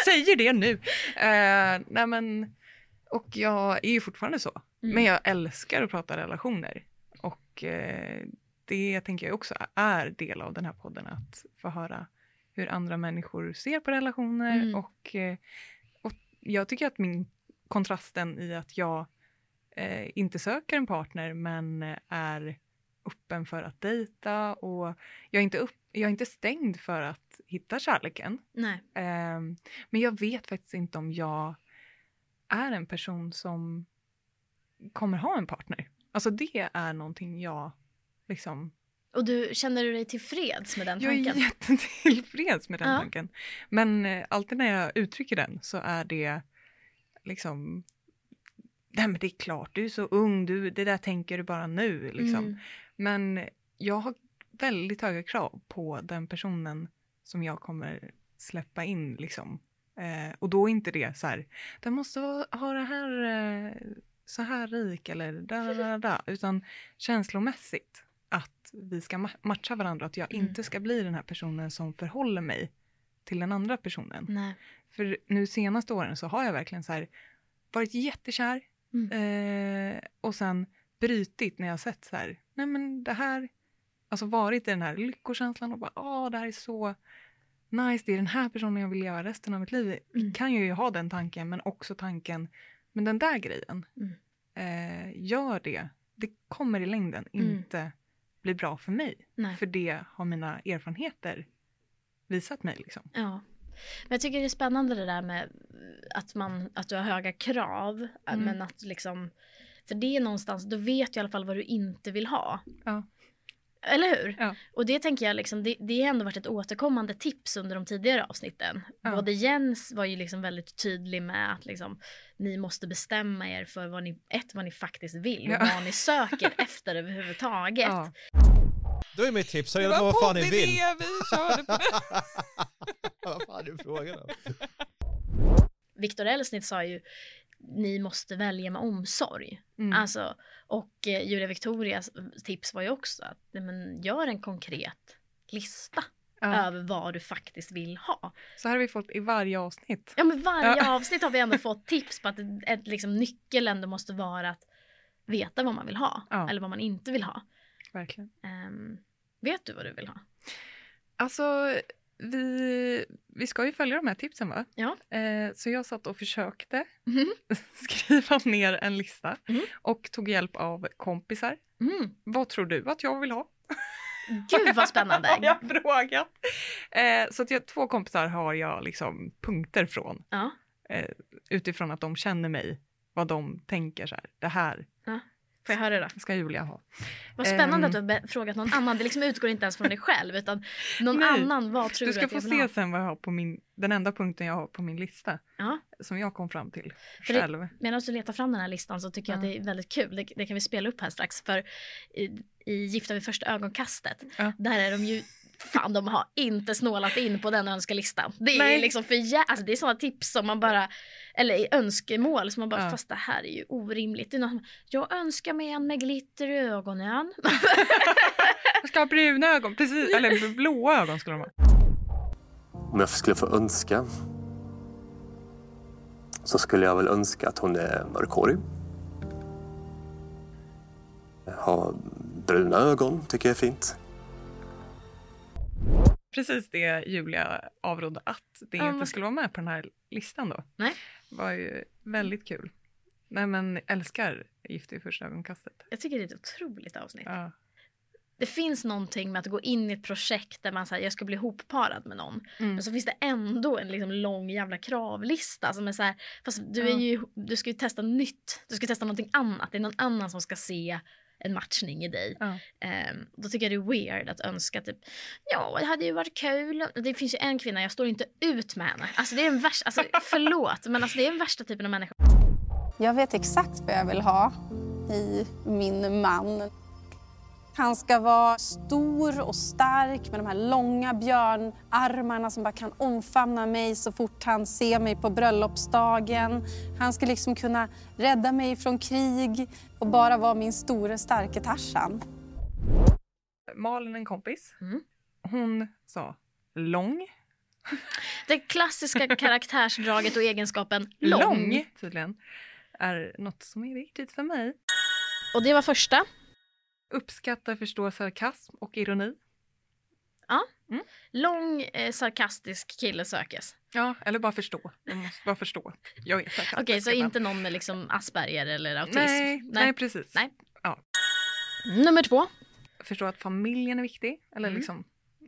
Säger det nu. Eh, nej men, och jag är ju fortfarande så. Mm. Men jag älskar att prata relationer. Och eh, det tänker jag också är del av den här podden. Att få höra hur andra människor ser på relationer. Mm. Och, eh, och jag tycker att min kontrasten i att jag eh, inte söker en partner men är öppen för att dejta och jag är inte, upp, jag är inte stängd för att hitta kärleken. Nej. Ehm, men jag vet faktiskt inte om jag är en person som kommer ha en partner. Alltså det är någonting jag liksom... Och du, känner du dig tillfreds med den Jag är tanken? jättetillfreds med den Ja. tanken. Men eh, alltid när jag uttrycker den så är det liksom... Nej men det är klart, du är så ung, du, det där tänker du bara nu. Liksom. Mm. Men jag har väldigt höga krav på den personen som jag kommer släppa in. Liksom. Eh, och då är inte det så här, den måste ha det här eh, så här rik eller da, da, da, da, utan känslomässigt att vi ska ma- matcha varandra, att jag Mm. inte ska bli den här personen som förhåller mig till den andra personen. Nej. För nu senaste åren så har jag verkligen så här varit jättekär Mm. eh, och sen brytit när jag sett så här, nej men det här, alltså varit i den här lyckokänslan och bara, åh det här är så nice, det är den här personen jag vill leva resten av mitt liv. Mm. Kan ju ha den tanken men också tanken, men den där grejen, Mm. eh, gör det, det kommer i längden Mm. inte bli bra för mig. Nej. För det har mina erfarenheter visat mig liksom. Ja. Men jag tycker det är spännande det där med att, man, att du har höga krav. Mm. Men att liksom, för det är någonstans, då vet du i alla fall vad du inte vill ha. Ja. Eller hur? Ja. Och det tänker jag liksom, det, det har ändå varit ett återkommande tips under de tidigare avsnitten. Ja. Både Jens var ju liksom väldigt tydlig med att liksom, ni måste bestämma er för vad ni, ett, vad ni faktiskt vill och Ja. vad ni söker efter överhuvudtaget. Ja. Då är mitt tips, Det var vad fan ni vill. vi körde på. vad fan är frågan om? Viktor Elsnit sa ju ni måste välja med omsorg. Mm. Alltså, och eh, Julia Victorias tips var ju också att men, gör en konkret lista ja. över vad du faktiskt vill ha. Så här har vi fått i varje avsnitt. Ja men varje Ja. avsnitt har vi ändå fått tips på att ett, ett liksom, nyckel ändå måste vara att veta vad man vill ha Ja. eller vad man inte vill ha. Verkligen. Ehm, vet du vad du vill ha? Alltså, vi, vi ska ju följa de här tipsen va? Ja. Eh, så jag satt och försökte Mhm. skriva ner en lista Mm. och tog hjälp av kompisar. Mm. Vad tror du att jag vill ha? Gud vad spännande! har jag frågat. Eh, så att jag, två kompisar har jag liksom punkter från. Ja. Eh, utifrån att de känner mig, vad de tänker så här. Det här Får jag höra då? ska Julia ha. Vad spännande Ehm. att du har frågat någon annan. Det liksom utgår inte ens från dig själv utan någon Nej. annan. Vad tror Du du, ska att få jag vill se ha? sen vad jag har på min, den enda punkten jag har på min lista. Ja. Som jag kom fram till För det- själv. Medan du letar fram den här listan så tycker jag att det är väldigt kul. Det, det kan vi spela upp här strax. För i, i Gifta vid första ögonkastet, Ja. där är de ju Fan, de har inte snålat in på den önskelistan. Det är liksom för jä- alltså, det är sådana tips som man bara, eller önskemål som man bara, Ja. fast det här är ju orimligt. Det är någon, jag önskar mig en med glitter i ögonen. Jag ska ha bruna ögon, precis. Eller blåa ögon skulle de ha. Om jag skulle få önska så skulle jag väl önska att hon är mörkhårig. Ha bruna ögon tycker jag är fint. Precis det Julia avrådde att det Ja, inte skulle vara med på den här listan då. Nej. var ju väldigt kul. Nej men älskar Gift i första ögonkastet. Jag tycker det är ett otroligt avsnitt. Ja. Det finns någonting med att gå in i ett projekt där man säger jag ska bli ihopparad med någon. Mm. Men så finns det ändå en liksom lång jävla kravlista som är så här, fast du, är ju, du ska ju testa nytt. Du ska testa någonting annat. Det är någon annan som ska se en matchning i dig. Ja. Ehm, då tycker jag det är weird att önska typ, ja det hade ju varit kul. Det finns ju en kvinna, jag står inte ut med henne. Alltså det är den värsta, alltså förlåt men alltså det är den värsta typen av människa. Jag vet exakt vad jag vill ha i min man. Han ska vara stor och stark med de här långa björnarmarna som bara kan omfamna mig så fort han ser mig på bröllopsdagen. Han ska liksom kunna rädda mig från krig och bara vara min store starke Tarzan. Malin, en kompis, Mm. hon sa lång. Det klassiska karaktärsdraget och egenskapen lång. tydligen, är något som är viktigt för mig. Och det var första. Uppskattar, förstår sarkasm och ironi. Lång eh, sarkastisk kille sökes. Ja, eller bara förstå. Man måste bara förstå. Jag är sarkastisk. Okej, så ibland. inte någon med liksom Asperger eller autism? Nej, nej, precis. Nej. Nummer två. Förstå att familjen är viktig. Eller Mm. liksom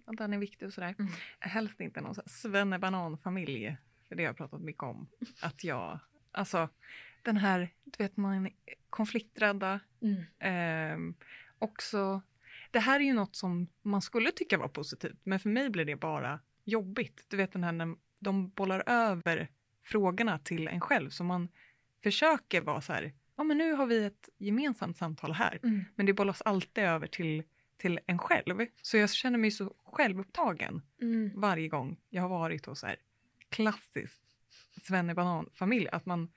att den är viktig och sådär. Mm. Helst inte någon svennebananfamilj. För det har jag pratat mycket om. Att jag, alltså den här, du vet man konflikträdda. Mm. Ehm, också, det här är ju något som man skulle tycka var positivt. Men för mig blir det bara jobbigt. Du vet den här när de bollar över frågorna till en själv. Så man försöker vara så här, ja men nu har vi ett gemensamt samtal här. Mm. Men det bollas alltid över till, till en själv. Så jag känner mig så självupptagen Mm. varje gång jag har varit hos så här klassisk svennebanan-familj. Att man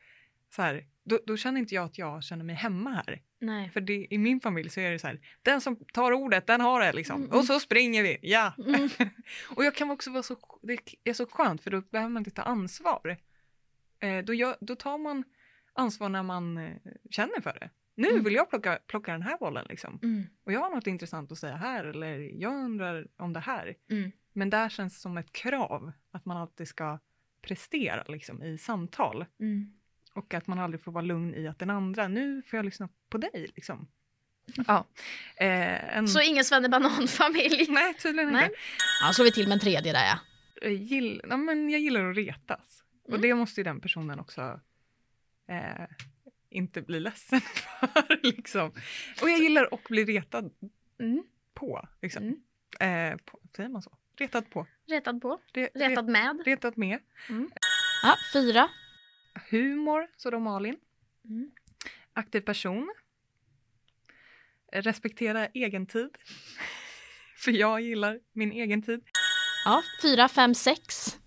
så här, då, då känner inte jag att jag känner mig hemma här. Nej. För det, i min familj så är det så här, den som tar ordet den har det liksom. Mm, mm. Och så springer vi, ja. Mm. och jag kan också vara så, det är så skönt för då behöver man inte ta ansvar. Eh, då, gör, då tar man ansvar när man eh, känner för det. Nu Mm. vill jag plocka, plocka den här bollen liksom. Mm. Och jag har något intressant att säga här eller jag undrar om det här. Mm. Men där känns det som ett krav att man alltid ska prestera liksom, i samtal. Mm. Och att man aldrig får vara lugn i att den andra, nu får jag lyssna på dig liksom. Ja. Eh, en... Så ingen svennebananfamilj? Nej, tydligen Nej. inte. Ja, slår vi till med en tredje där ja. Jag, gill... ja, men jag gillar att retas. Och Mm. det måste ju den personen också eh, inte bli ledsen för. Liksom. Och jag gillar att bli retad Mm. på. Liksom. Mm. Eh, på säger man så? Retad på. Retad på. Re, Retad med. Re, retad med. Ja, fyra. Humor, så då Malin. Mm. Aktiv person. Respektera egen tid. För jag gillar min egen tid. Ja, fyra, fem, sex.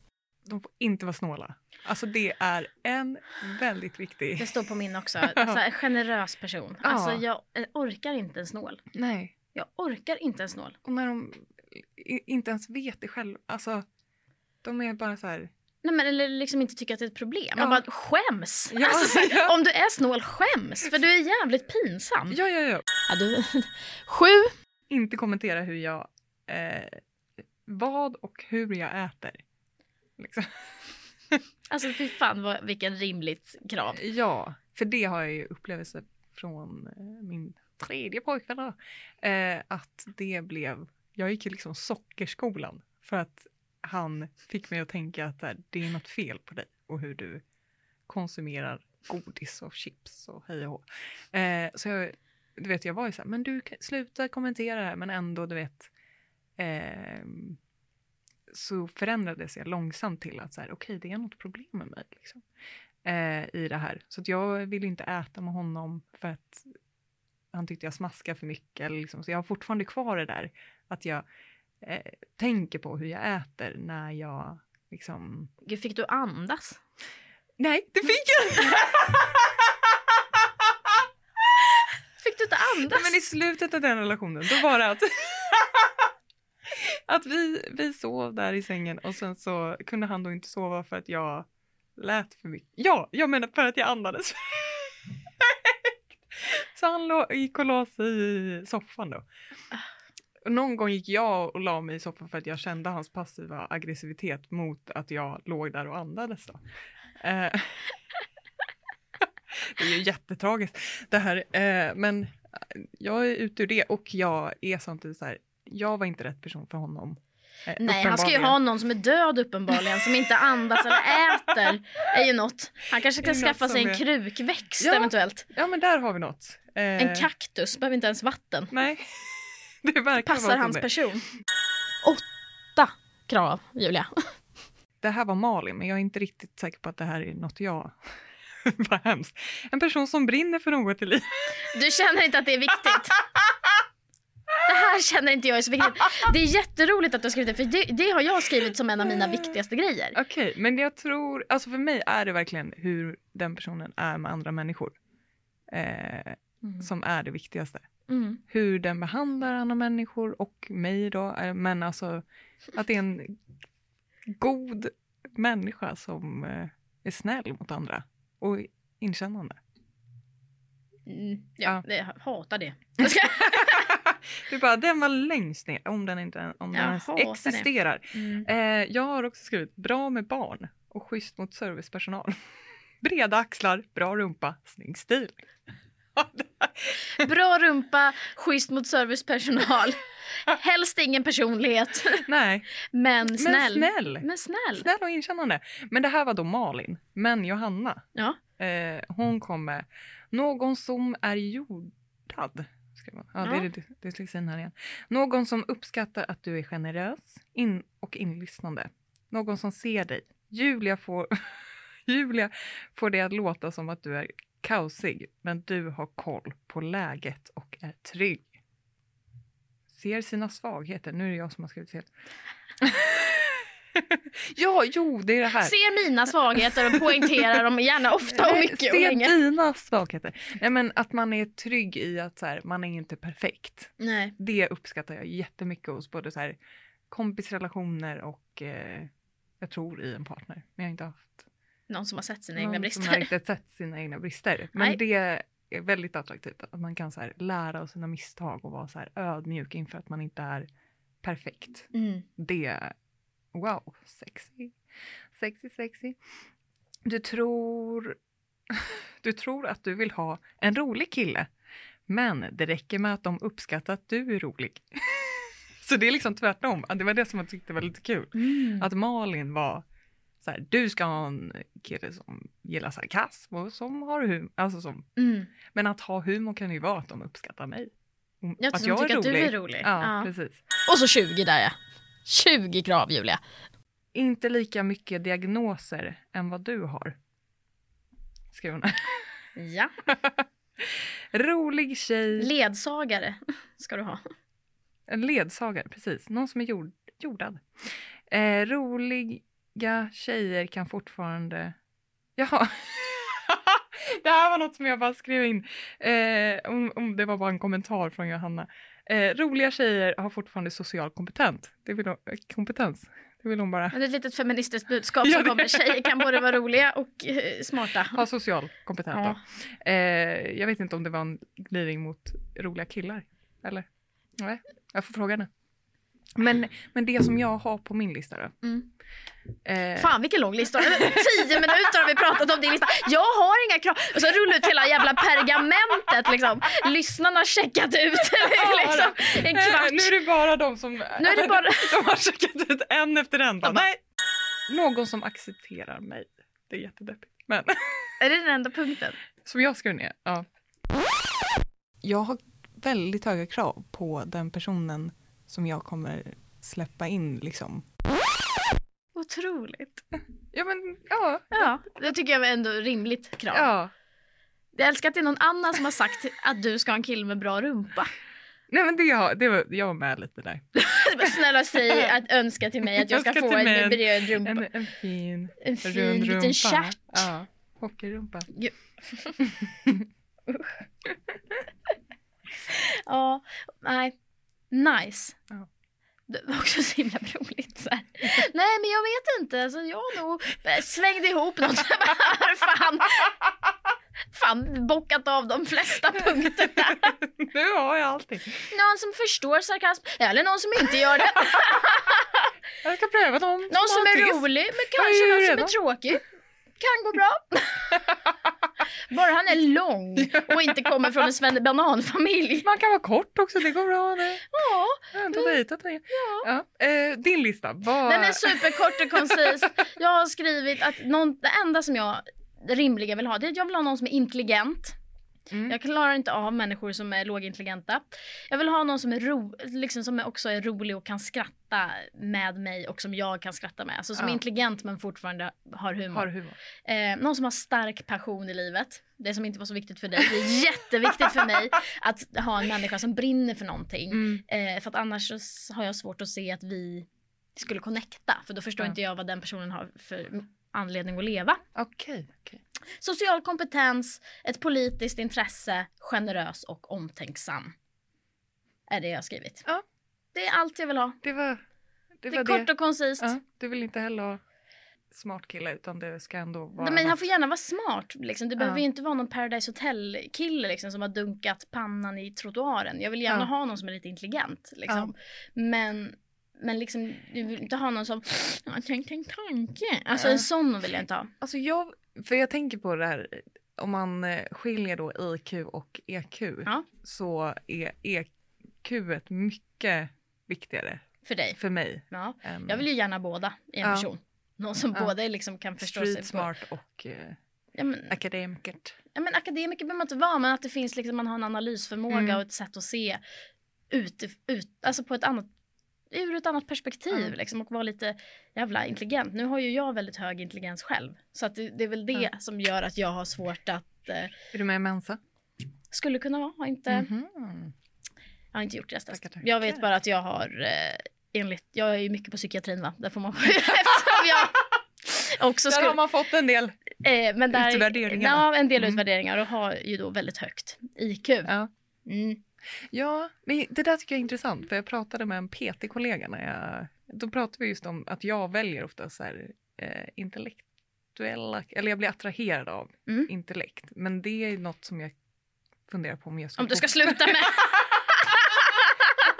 De får inte vara snåla. Alltså det är en väldigt viktig... Det står på min också. Alltså, en generös person. Ja. Alltså jag eh, orkar inte en snål. Nej. Jag orkar inte en snål. Och när de inte ens vet det själv. Alltså, de är bara så här... Nej men eller liksom inte tycker att det är ett problem. Ja. Man bara skäms. Ja, Alltså, ja. Om du är snål, skäms. För du är jävligt pinsam. Ja, ja, ja. Ja, du... Sju. Inte kommentera hur jag... Eh, vad och hur jag äter. Liksom. Alltså fy fan vad, vilken rimligt krav. Ja, för det har jag ju upplevelse från eh, min tredje pojkvän då. Eh, att det blev, jag gick ju liksom sockerskolan för att han fick mig att tänka att här, det är något fel på dig och hur du konsumerar godis och chips och hej och hå. eh, Så jag, du vet, jag var ju så här, men du kan- sluta kommentera det här men ändå du vet eh, så förändrades jag långsamt till att så här, okej, det är något problem med mig. Liksom eh, i det här. Så att jag vill inte äta med honom för att han tyckte jag smaskade för mycket. Liksom. Så jag har fortfarande kvar det där att jag eh, tänker på hur jag äter när jag liksom... Gud, fick du andas? Nej, det fick jag inte! Fick du inte andas? Nej, Men i slutet av den relationen, då var det att att vi, vi sov där i sängen och sen så kunde han då inte sova för att jag lät för mycket. Ja, jag menar för att jag andades. så han lå, gick och la sig i soffan då. Någon gång gick jag och la mig i soffan för att jag kände hans passiva aggressivitet mot att jag låg där och andades. Då. Eh, det är ju jättetragiskt det här. Eh, men jag är ute ur det och jag är samtidigt så här, jag var inte rätt person för honom. Eh, Nej, han ska ju ha någon som är död uppenbarligen, som inte andas eller äter. är ju något. Han kanske ska skaffa sig en är- krukväxt Ja. eventuellt. Ja men där har vi något. Eh, En kaktus, behöver inte ens vatten. Nej, det verkar Passar hans det. person. Åtta krav, Julia. Det här var Malin, men jag är inte riktigt säker på att det här är något jag... Vad hemskt. En person som brinner för något i livet. Du känner inte att det är viktigt? Det här känner inte jag är så viktigt. Det är jätteroligt att du har skrivit det, för det, det har jag skrivit som en av mina viktigaste grejer. Okej, men jag tror... Alltså för mig är det verkligen hur den personen är med andra människor. Eh, Som är det viktigaste. Mm. Hur den behandlar andra människor och mig då. Eh, Men alltså att det är en god människa som eh, är snäll mot andra. Och inkännande. Mm. Ja, det, jag hatar det. Du bara, den var längst ner om den inte om den ens existerar. Mm. Eh, jag har också skrivit bra med barn och schysst mot servicepersonal. Breda axlar, bra rumpa, snygg stil. Bra rumpa, schysst mot servicepersonal. Helst ingen personlighet. Nej, Men snäll. men snäll. Men snäll. Snäll och inkännande. Men det här var då Malin. Men Johanna, Ja. eh, hon kom med någon som är jordad. Ska man- Ja, det är Ja. det dyslexin här igen. Någon som uppskattar att du är generös in och inlyssnande. Någon som ser dig. Julia får, Julia får det att låta som att du är kaosig, men du har koll på läget och är trygg. Ser sina svagheter. Nu är det jag som har skrivit fel. ja, jo, det är det här. Ser mina svagheter och poängterar dem gärna ofta och mycket och Se länge. dina svagheter. Nej, men att man är trygg i att så här, man är inte perfekt. Nej. Det uppskattar jag jättemycket hos både så här, kompisrelationer och eh, jag tror i en partner. Men jag har inte haft Någon som har sett sina egna någon brister. som har inte sett sina egna brister. Men Nej. det är väldigt attraktivt att man kan så här, lära av sina misstag och vara så här, ödmjuk inför att man inte är perfekt. Mm. Det, wow, sexy. Sexy, sexy. Du tror, du tror att du vill ha en rolig kille, men det räcker med att de uppskattar att du är rolig. Så det är liksom tvärtom. Det var det som jag tyckte var lite kul. Mm. Att Malin var så här, du ska ha en kille som gillar sarkasm och som har humor. Alltså som, Mm. men att ha humor kan ju vara att de uppskattar mig. Om- Jag tror de tycker att du är rolig. Ja, Ja. precis. Och så 20 där ja. 20 krav Julia. Inte lika mycket diagnoser än vad du har. Skrev hon. Ja. Rolig tjej. Ledsagare ska du ha. En ledsagare, precis. Någon som är jord, jordad. Eh, rolig roliga tjejer kan fortfarande... Jaha. det här var något som jag bara skrev in. Eh, om, om det var bara en kommentar från Johanna. Eh, roliga tjejer har fortfarande social kompetent. Det vill hon, eh, kompetens. Det vill hon bara. Det är ett litet feministiskt budskap Ja, som det- kommer. Tjejer kan både vara roliga och eh, smarta. Ha social kompetent Ja. Eh, jag vet inte om det var en glidning mot roliga killar. Eller? Nej, jag får fråga henne. Men, men det som jag har på min lista då. Mm. Eh, Fan vilken lång lista. Tio minuter har vi pratat om din lista. Jag har inga krav. Och så rullar ut hela jävla pergamentet liksom. Lyssnarna har checkat ut liksom, en eh, kvart. Nu är det bara de som Nu är det bara- de har checkat ut en efter en. Bara, Nej. Någon som accepterar mig. Det är jättedeppigt. Men Är det den enda punkten? som jag skrev ner. Ja. Jag har väldigt höga krav på den personen som jag kommer släppa in liksom. Otroligt. Ja men ja. Ja, det tycker jag var ändå rimligt krav. ja. Jag älskar att det är någon annan som har sagt att du ska ha en kille med bra rumpa. Nej men det, det var, jag var med lite där. Snälla säg att önska till mig att jag ska Önska få till en bred rumpa. En, en fin, En fin rund liten rumpa. stjärt. Ja, hockeyrumpa. Ja, nej. Nice. Ja. Det var också så himla roligt. Så här. Nej men jag vet inte, alltså, jag nog svängde ihop något. Fan, fan bockat av de flesta punkterna. nu har jag allting. Någon som förstår sarkasm, eller någon som inte gör det. Jag ska pröva någon, Någon som har är rolig, men kanske någon som är tråkig. Kan gå bra. Bara han är lång och inte kommer från en svennebananfamilj. Man kan vara kort också, det går bra. Det. Ja, Jag har inte dejtat dig. Ja. Eh, din lista, vad... den är superkort och koncis. Jag har skrivit att någon, det enda som jag rimligen vill ha, det är att jag vill ha någon som är intelligent. Mm. Jag klarar inte av människor som är lågintelligenta. Jag vill ha någon som är, ro, liksom som också är rolig och kan skratta med mig och som jag kan skratta med. Alltså som Ja. är intelligent men fortfarande har humor. Har humor. Eh, någon som har stark passion i livet. Det som inte var så viktigt för dig. Det är jätteviktigt för mig att ha en människa som brinner för någonting. Mm. Eh, för att annars har jag svårt att se att vi skulle connecta. För då förstår Ja. inte jag vad den personen har för anledning att leva. Okej. okej. Social kompetens, ett politiskt intresse, generös och omtänksam. Är det jag har skrivit. Ja. Det är allt jag vill ha. Det var det. Det var är kort och koncist. Ja, du vill inte heller ha smart kille utan det ska ändå vara... Nej, men han får gärna vara smart. Liksom. Det behöver Ja. ju inte vara någon Paradise Hotel-kille liksom, som har dunkat pannan i trottoaren. Jag vill gärna Ja. ha någon som är lite intelligent. Liksom. Men, men liksom, du vill inte ha någon som "Jag har tänkt en tanke. Alltså en sån vill jag inte ha. Alltså jag, för jag tänker på det här, om man eh, skiljer då IQ och EQ Ja. så är EQ ett mycket viktigare För dig. för mig. Ja. än Jag vill ju gärna båda i en Ja. person. Någon som Ja. både liksom kan förstå street sig på... smart och eh, Ja, men, akademikert. ja, men akademiker behöver man inte vara, men att det finns liksom, man har en analysförmåga Mm. och ett sätt att se ut, ut alltså på ett annat ur ett annat perspektiv Ja. liksom, och vara lite jävla intelligent. Nu har ju jag väldigt hög intelligens själv. Så att det, det är väl det Ja. som gör att jag har svårt att... Eh, Är du med i Mensa? skulle kunna vara, har inte, Mhm. jag har inte gjort det. Jag vet bara att jag har eh, enligt, jag är ju mycket på psykiatrin va, där får man eftersom jag också Där har skulle, man fått en del. eh, men där, utvärderingar. Ja, en del Mm. utvärderingar och har ju då väldigt högt IQ. Ja. Mm. Ja, men det där tycker jag är intressant för jag pratade med en PT-kollega när jag, då pratade vi just om att jag väljer ofta så här eh, intellektuella, eller jag blir attraherad av Mm. intellekt. Men det är något som jag funderar på om jag ska Om du ska sluta med.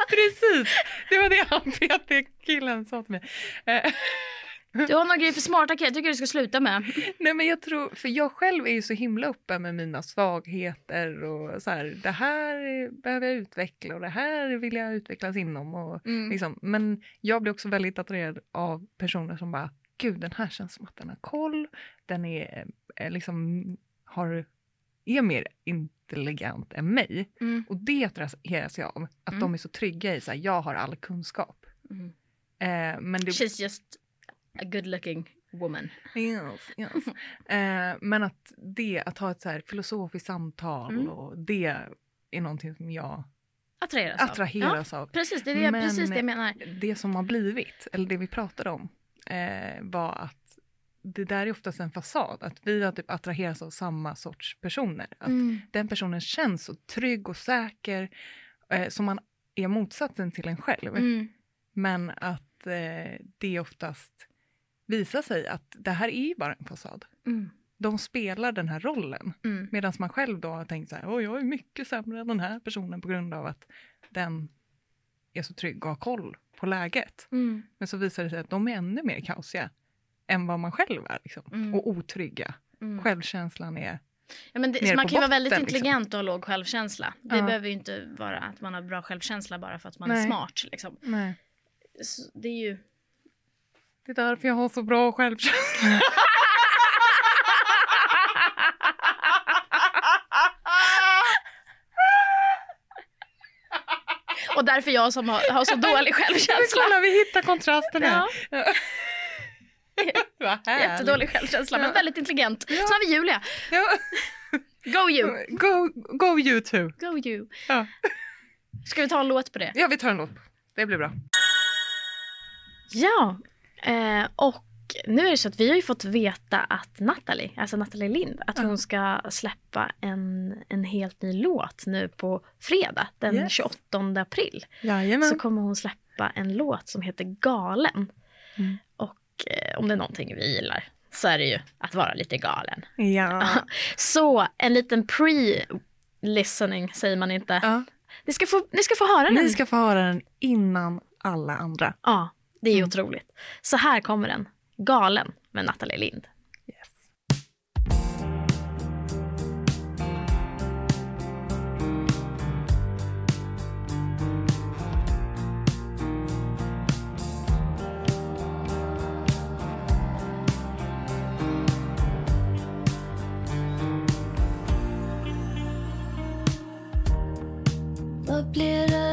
Precis, det var det han PT-killen sa till mig. Eh, Du har någon grej för smarta killar, jag tycker du ska sluta med. Nej men jag tror, för jag själv är ju så himla uppe med mina svagheter och så här, det här behöver jag utveckla och det här vill jag utvecklas inom. Och Mm. liksom, men jag blir också väldigt attraherad av personer som bara, gud den här känns som att den har koll, den är, är liksom, har, är mer intelligent än mig. Mm. Och det attraheras jag av, att Mm. de är så trygga i så här, jag har all kunskap. Mm. Eh, men det, She's just a good looking woman. Yes, yes. Eh, men att det, att ha ett så här filosofiskt samtal Mm. och det är någonting som jag Attraheras av. Attraheras av. precis, det är det, Men- precis det jag menar. Det som har blivit, eller det vi pratade om, eh, var att det där är oftast en fasad. Att vi har typ attraherats av samma sorts personer. Att Mm. den personen känns så trygg och säker eh, som man är motsatsen till en själv. Mm. Men att eh, det oftast visar sig att det här är ju bara en fasad. Mm. De spelar den här rollen. Mm. Medan man själv då har tänkt så här, Åh, jag är mycket sämre än den här personen på grund av att den är så trygg och har koll på läget. Mm. Men så visar det sig att de är ännu mer kaosiga än vad man själv är. Liksom. Mm. Och otrygga. Mm. Självkänslan är... Ja, men det, man kan ju vara väldigt liksom. intelligent och ha låg självkänsla. Det Ja. behöver ju inte vara att man har bra självkänsla bara för att man är Nej. smart. Liksom. Nej. Så det är ju... Det är därför jag har så bra självkänsla. Och därför jag som har, har så dålig självkänsla. Kolla, vi hittar kontrasten här. Ja, jättedålig självkänsla men Ja. väldigt intelligent. Ja. Så har vi Julia. Ja. Go you! Go, go you too. Go you! Ja. Ska vi ta en låt på det? ja, vi tar en låt. Det blir bra. Ja, eh, och nu är det så att vi har ju fått veta att Natalie, alltså Natalie Lind, att hon ska släppa en, en helt ny låt nu på fredag den Yes. 28 april. Jajamän. Så kommer hon släppa en låt som heter Galen. Mm. Och eh, om det är någonting vi gillar så är det ju att vara lite galen. Ja. Så en liten pre-listening säger man inte. ja. Ni, ska få, ni ska få höra den. Ni ska få höra den innan alla andra. Ja, det är Mm. otroligt. Så här kommer den. Galen med Nathalie Lind. Blir det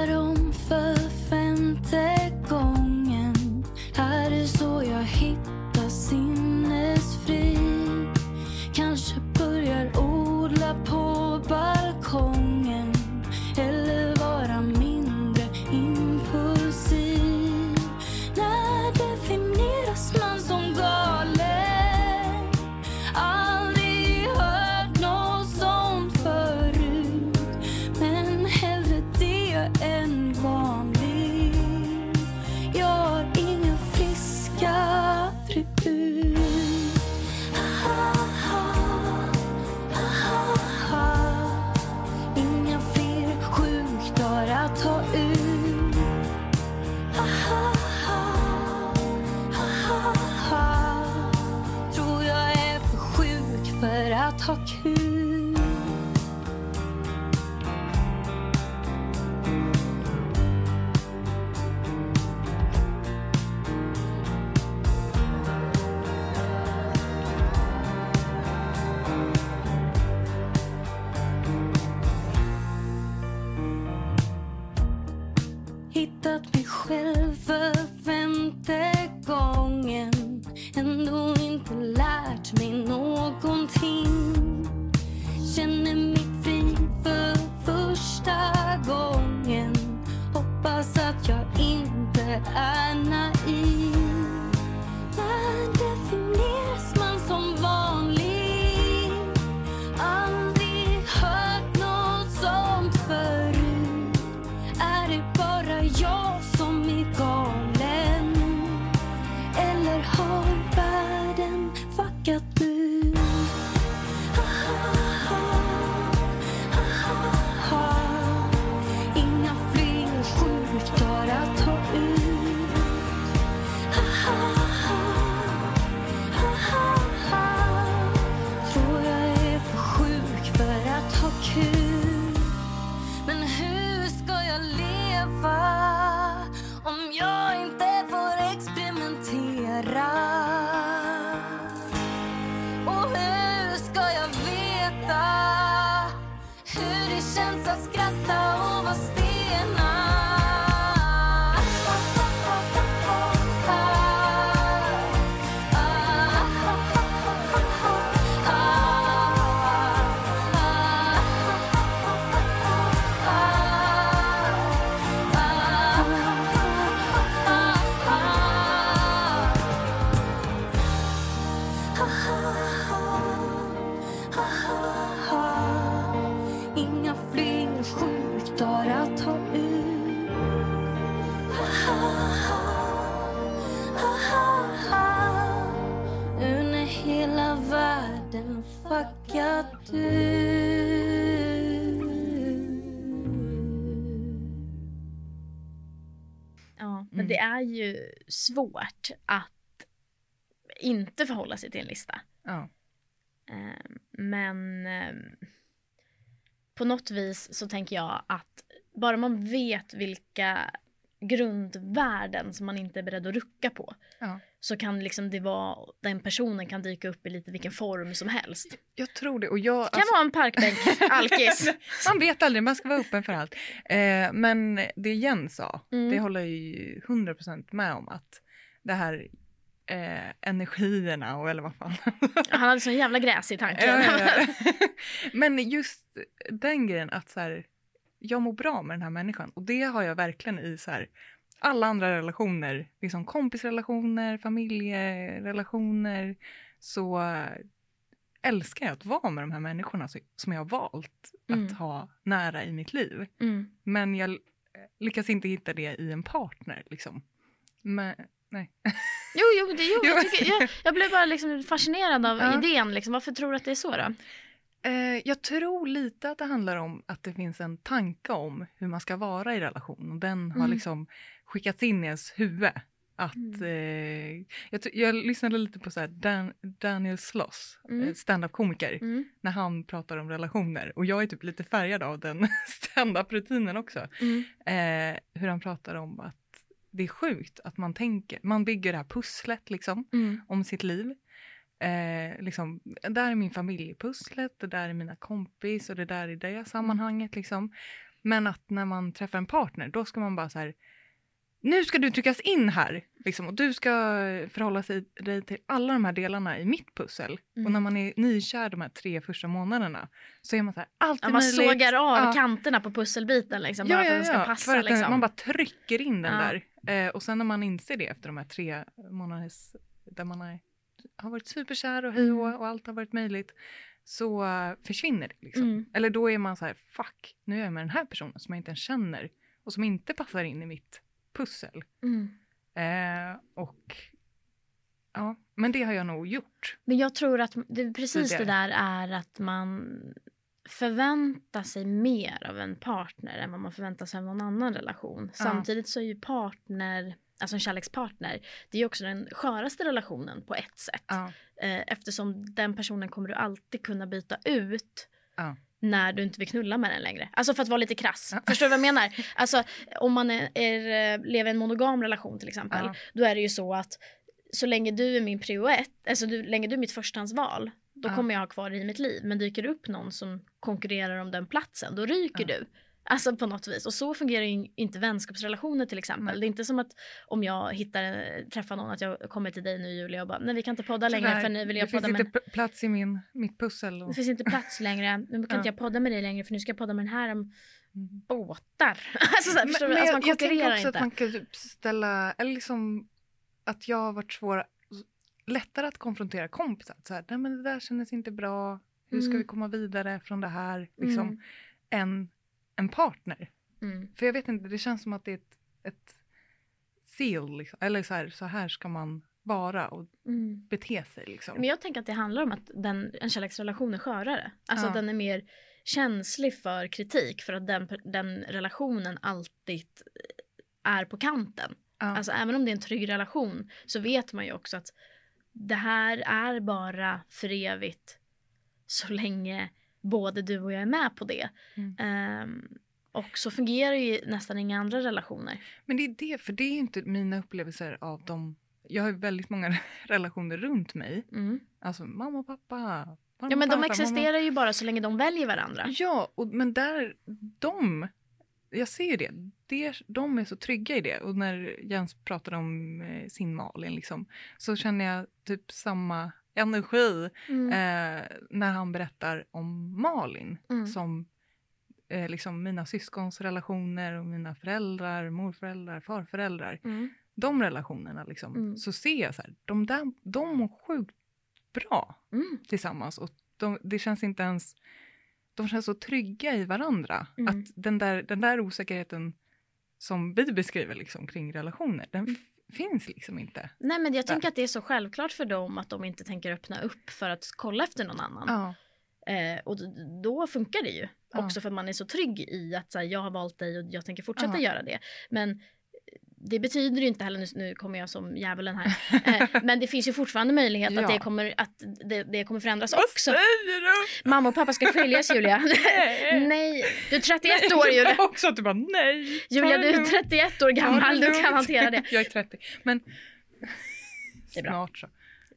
svårt att inte förhålla sig till en lista. Ja. Eh, Men eh, på något vis så tänker jag att bara man vet vilka grundvärden som man inte är beredd att rucka på Ja. Så kan liksom det vara, den personen kan dyka upp i lite vilken form som helst. Jag tror det. Och jag, Det kan vara en parkbänk, alkis. man vet aldrig, man ska vara öppen för allt. Eh, men det Jens sa, Mm. det håller jag ju 100% med om att det här eh, energierna och eller vad fan. Han hade sån jävla gräs i tanken. Men just den grejen att så här, jag mår bra med den här människan och det har jag verkligen i så här, alla andra relationer, liksom kompisrelationer, familjerelationer, så älskar jag att vara med de här människorna som jag har valt Mm. att ha nära i mitt liv. Mm. Men jag lyckas inte hitta det i en partner liksom. Men, nej. Jo, jo, det, jo, jag, tycker, jag, jag blev bara liksom fascinerad av Ja. idén. Liksom. Varför tror du att det är så då? Eh, jag tror lite att det handlar om att det finns en tanke om hur man ska vara i relation. Och den har Mm. liksom skickats in i ens huvud. Att, Mm. eh, jag, jag lyssnade lite på så Dan, Daniel Sloss, Mm. eh, stand-up-komiker, Mm. när han pratar om relationer. Och jag är typ lite färgad av den stand-up-rutinen också. Mm. Eh, hur han pratar om att det är sjukt att man tänker, man bygger det här pusslet liksom Mm. om sitt liv. Eh, liksom, där är min familjepusslet, det där är mina kompis och det där är det sammanhanget. Liksom. Men att när man träffar en partner, då ska man bara så här, nu ska du tryckas in här. Liksom, och du ska förhålla sig, dig till alla de här delarna i mitt pussel. Och Mm. när man är nykär de här tre första månaderna så är man så här, allt är Ja, man möjligt. sågar av Ja. kanterna på pusselbiten liksom, bara för att den ska passa. den- liksom. Man bara trycker in den Ja. där. Eh, och sen när man inser det efter de här tre månaders, där man har, har varit superkär och hej och, Mm. och allt har varit möjligt, så försvinner det. Liksom. Mm. Eller då är man så här, fuck, nu är jag med den här personen som jag inte ens känner och som inte passar in i mitt pussel. Mm. Eh, och ja, men det har jag nog gjort. Men jag tror att det, precis det Tidigare. där är att man förväntar sig mer av en partner än vad man förväntar sig av någon annan relation. Samtidigt så är ju partner, alltså en kärlekspartner, det är också den sköraste relationen på ett sätt. Ja. Eh, Eftersom den personen kommer du alltid kunna byta ut Ja. När du inte vill knulla med den längre. Alltså för att vara lite krass. Förstår du vad jag menar? Alltså om man är, är, lever i en monogam relation till exempel. Ja. Då är det ju så att så länge du är min prio ett, alltså du, länge du är mitt förstahandsval. Då Ja. kommer jag ha kvar dig i mitt liv. Men dyker det upp någon som konkurrerar om den platsen, då ryker Ja. du. Alltså på något vis. Och så fungerar ju inte vänskapsrelationer till exempel. Det är inte som att om jag hittar, träffar någon att jag kommer till dig nu Julia och bara nej vi kan inte podda längre Tyvärr, för nu vill jag det finns podda med inte p- plats i min, mitt pussel. Och, det finns inte plats längre. Nu kan Ja. inte jag podda med dig längre för nu ska jag podda med den här om Mm. båtar. alltså, så här, du? men Alltså, jag, man jag tänker också inte. att man kan typ ställa, eller liksom att jag har varit svår, lättare att konfrontera kompisar. Så här, nej men det där kändes inte bra, hur ska Mm. vi komma vidare från det här? Liksom, Mm. en, en partner. Mm. För jag vet inte, det känns som att det är ett, ett seal, liksom. eller så här, så här ska man vara och Mm. bete sig. Liksom. Men jag tänker att det handlar om att den, en kärleksrelation är skörare. Alltså Ja. den är mer känslig för kritik för att den, den relationen alltid är på kanten. Ja. Alltså även om det är en trygg relation så vet man ju också att det här är bara för evigt så länge både du och jag är med på det. Mm. Ehm, och så fungerar ju nästan inga andra relationer. Men det är det, för det är ju inte mina upplevelser av dem. Jag har ju väldigt många relationer runt mig. Mm. Alltså mamma och pappa. Ja men de existerar ju bara så länge de väljer varandra. Ja, och, men där, de, jag ser ju det, det, de är så trygga i det. Och när Jens pratade om eh, sin Malin liksom, så känner jag typ samma energi Mm. eh, när han berättar om Malin. Mm. Som eh, liksom mina syskons relationer och mina föräldrar, morföräldrar, farföräldrar. Mm. De relationerna liksom, Mm. så ser jag så här, de, där, de mår sjukt bra Mm. tillsammans. Och de, det känns inte ens... De känns så trygga i varandra. Mm. Att den där, den där osäkerheten som vi beskriver liksom, kring relationer, den finns liksom inte. Nej men jag Där. tänker att det är så självklart för dem att de inte tänker öppna upp för att kolla efter någon annan. Ja. Eh, och då funkar det ju. Ja. Också för att man är så trygg i att så här, jag har valt dig och jag tänker fortsätta Ja. göra det. Men det betyder inte heller, nu, nu kommer jag som djävulen här, eh, men det finns ju fortfarande möjlighet Ja. att, det kommer, att det, det kommer förändras Vad också. Mamma och pappa ska skiljas Julia. nej, du är 31 år Julia. Jag också att du bara nej. Julia du är lugnt. 31 år gammal, du kan hantera det. Jag är 30. Men Det är bra. snart så.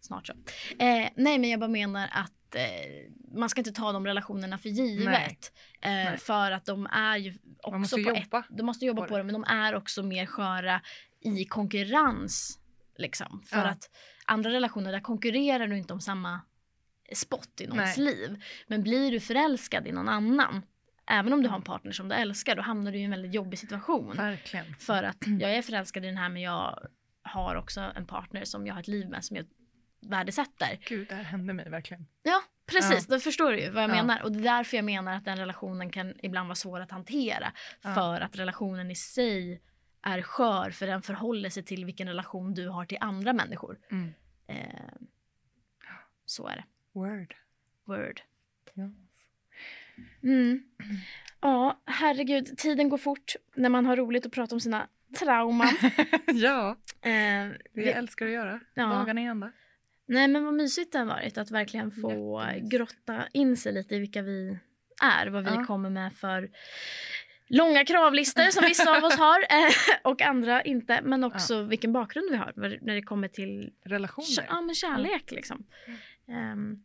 Snart så. Eh, nej men jag bara menar att eh, man ska inte ta de relationerna för givet. Eh, Nej. för att de är ju också Man måste på jobba ett, de måste jobba på det men de är också mer sköra i konkurrens. Liksom. För Ja. att andra relationer där konkurrerar du inte om samma spot i någons Nej. liv. Men blir du förälskad i någon annan, även om du har en partner som du älskar, då hamnar du i en väldigt jobbig situation. Verkligen. För att jag är förälskad i den här men jag har också en partner som jag har ett liv med som jag värdesätter. Gud, det här hände mig verkligen. Ja, precis. Då förstår du ju vad jag Ja. menar. Och det är därför jag menar att den relationen kan ibland vara svår att hantera. Ja. För att relationen i sig är skör för den förhåller sig till vilken relation du har till andra människor. Mm. Eh, så är det. Word. Word. Ja. Mm. Ja, herregud. Tiden går fort när man har roligt att prata om sina trauman. ja, Eh, det vi- älskar att göra. Ja. Dagarna i ända. Nej men vad mysigt det har varit att verkligen få grotta in sig lite i vilka vi är. Vad vi Ja. kommer med för långa kravlistor som vissa av oss har eh, och andra inte. Men också vilken bakgrund vi har när det kommer till Relationer. ja, men kärlek. Liksom. Ehm,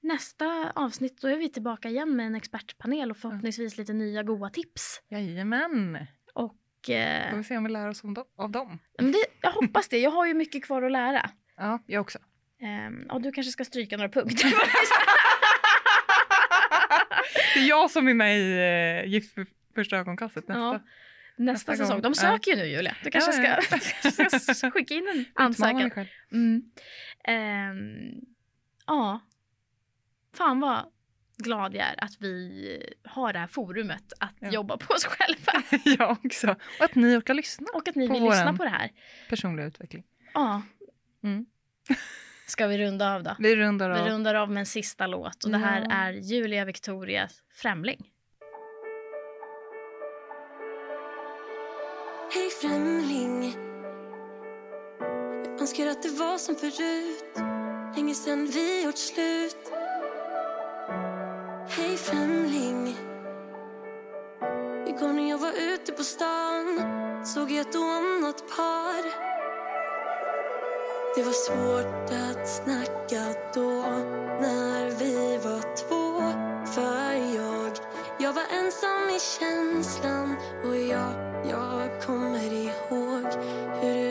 nästa avsnitt då är vi tillbaka igen med en expertpanel och förhoppningsvis lite nya goa tips. Jajamän. Och, eh, Får vi se om vi lär oss om dem- av dem. det, jag hoppas det. Jag har ju mycket kvar att lära. Ja, jag också. Um, och du kanske ska stryka några punkter. Det är jag som är med i uh, Gift för första ögonkastet nästa. Ja, nästa, nästa säsong. gång. De söker ju nu Julia. Du kanske Ja, ska, ska skicka in en ansökan. Mm. Ehm, ja. Fan vad glad jag är att vi har det här forumet att Ja. jobba på oss själva. jag också. Och att ni orkar lyssna Och att ni vill lyssna på det här. personlig utveckling. Ja. Mm. Ska vi runda av då? Vi rundar Vi av. rundar av med en sista låt och det här Ja. är Julia Victoria Främling. Hej främling Jag önskar att det var som förut Länge sen vi gjort slut Hej främling Igår när jag var ute på stan Såg jag ett och annat par det var svårt att snacka då När vi var två. För jag Jag var ensam i känslan Och jag, jag kommer ihåg Hur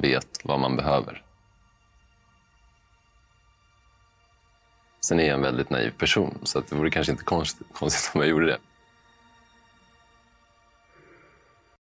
vet vad man behöver. Sen är jag en väldigt naiv person, så det vore kanske inte konstigt, konstigt om jag gjorde det.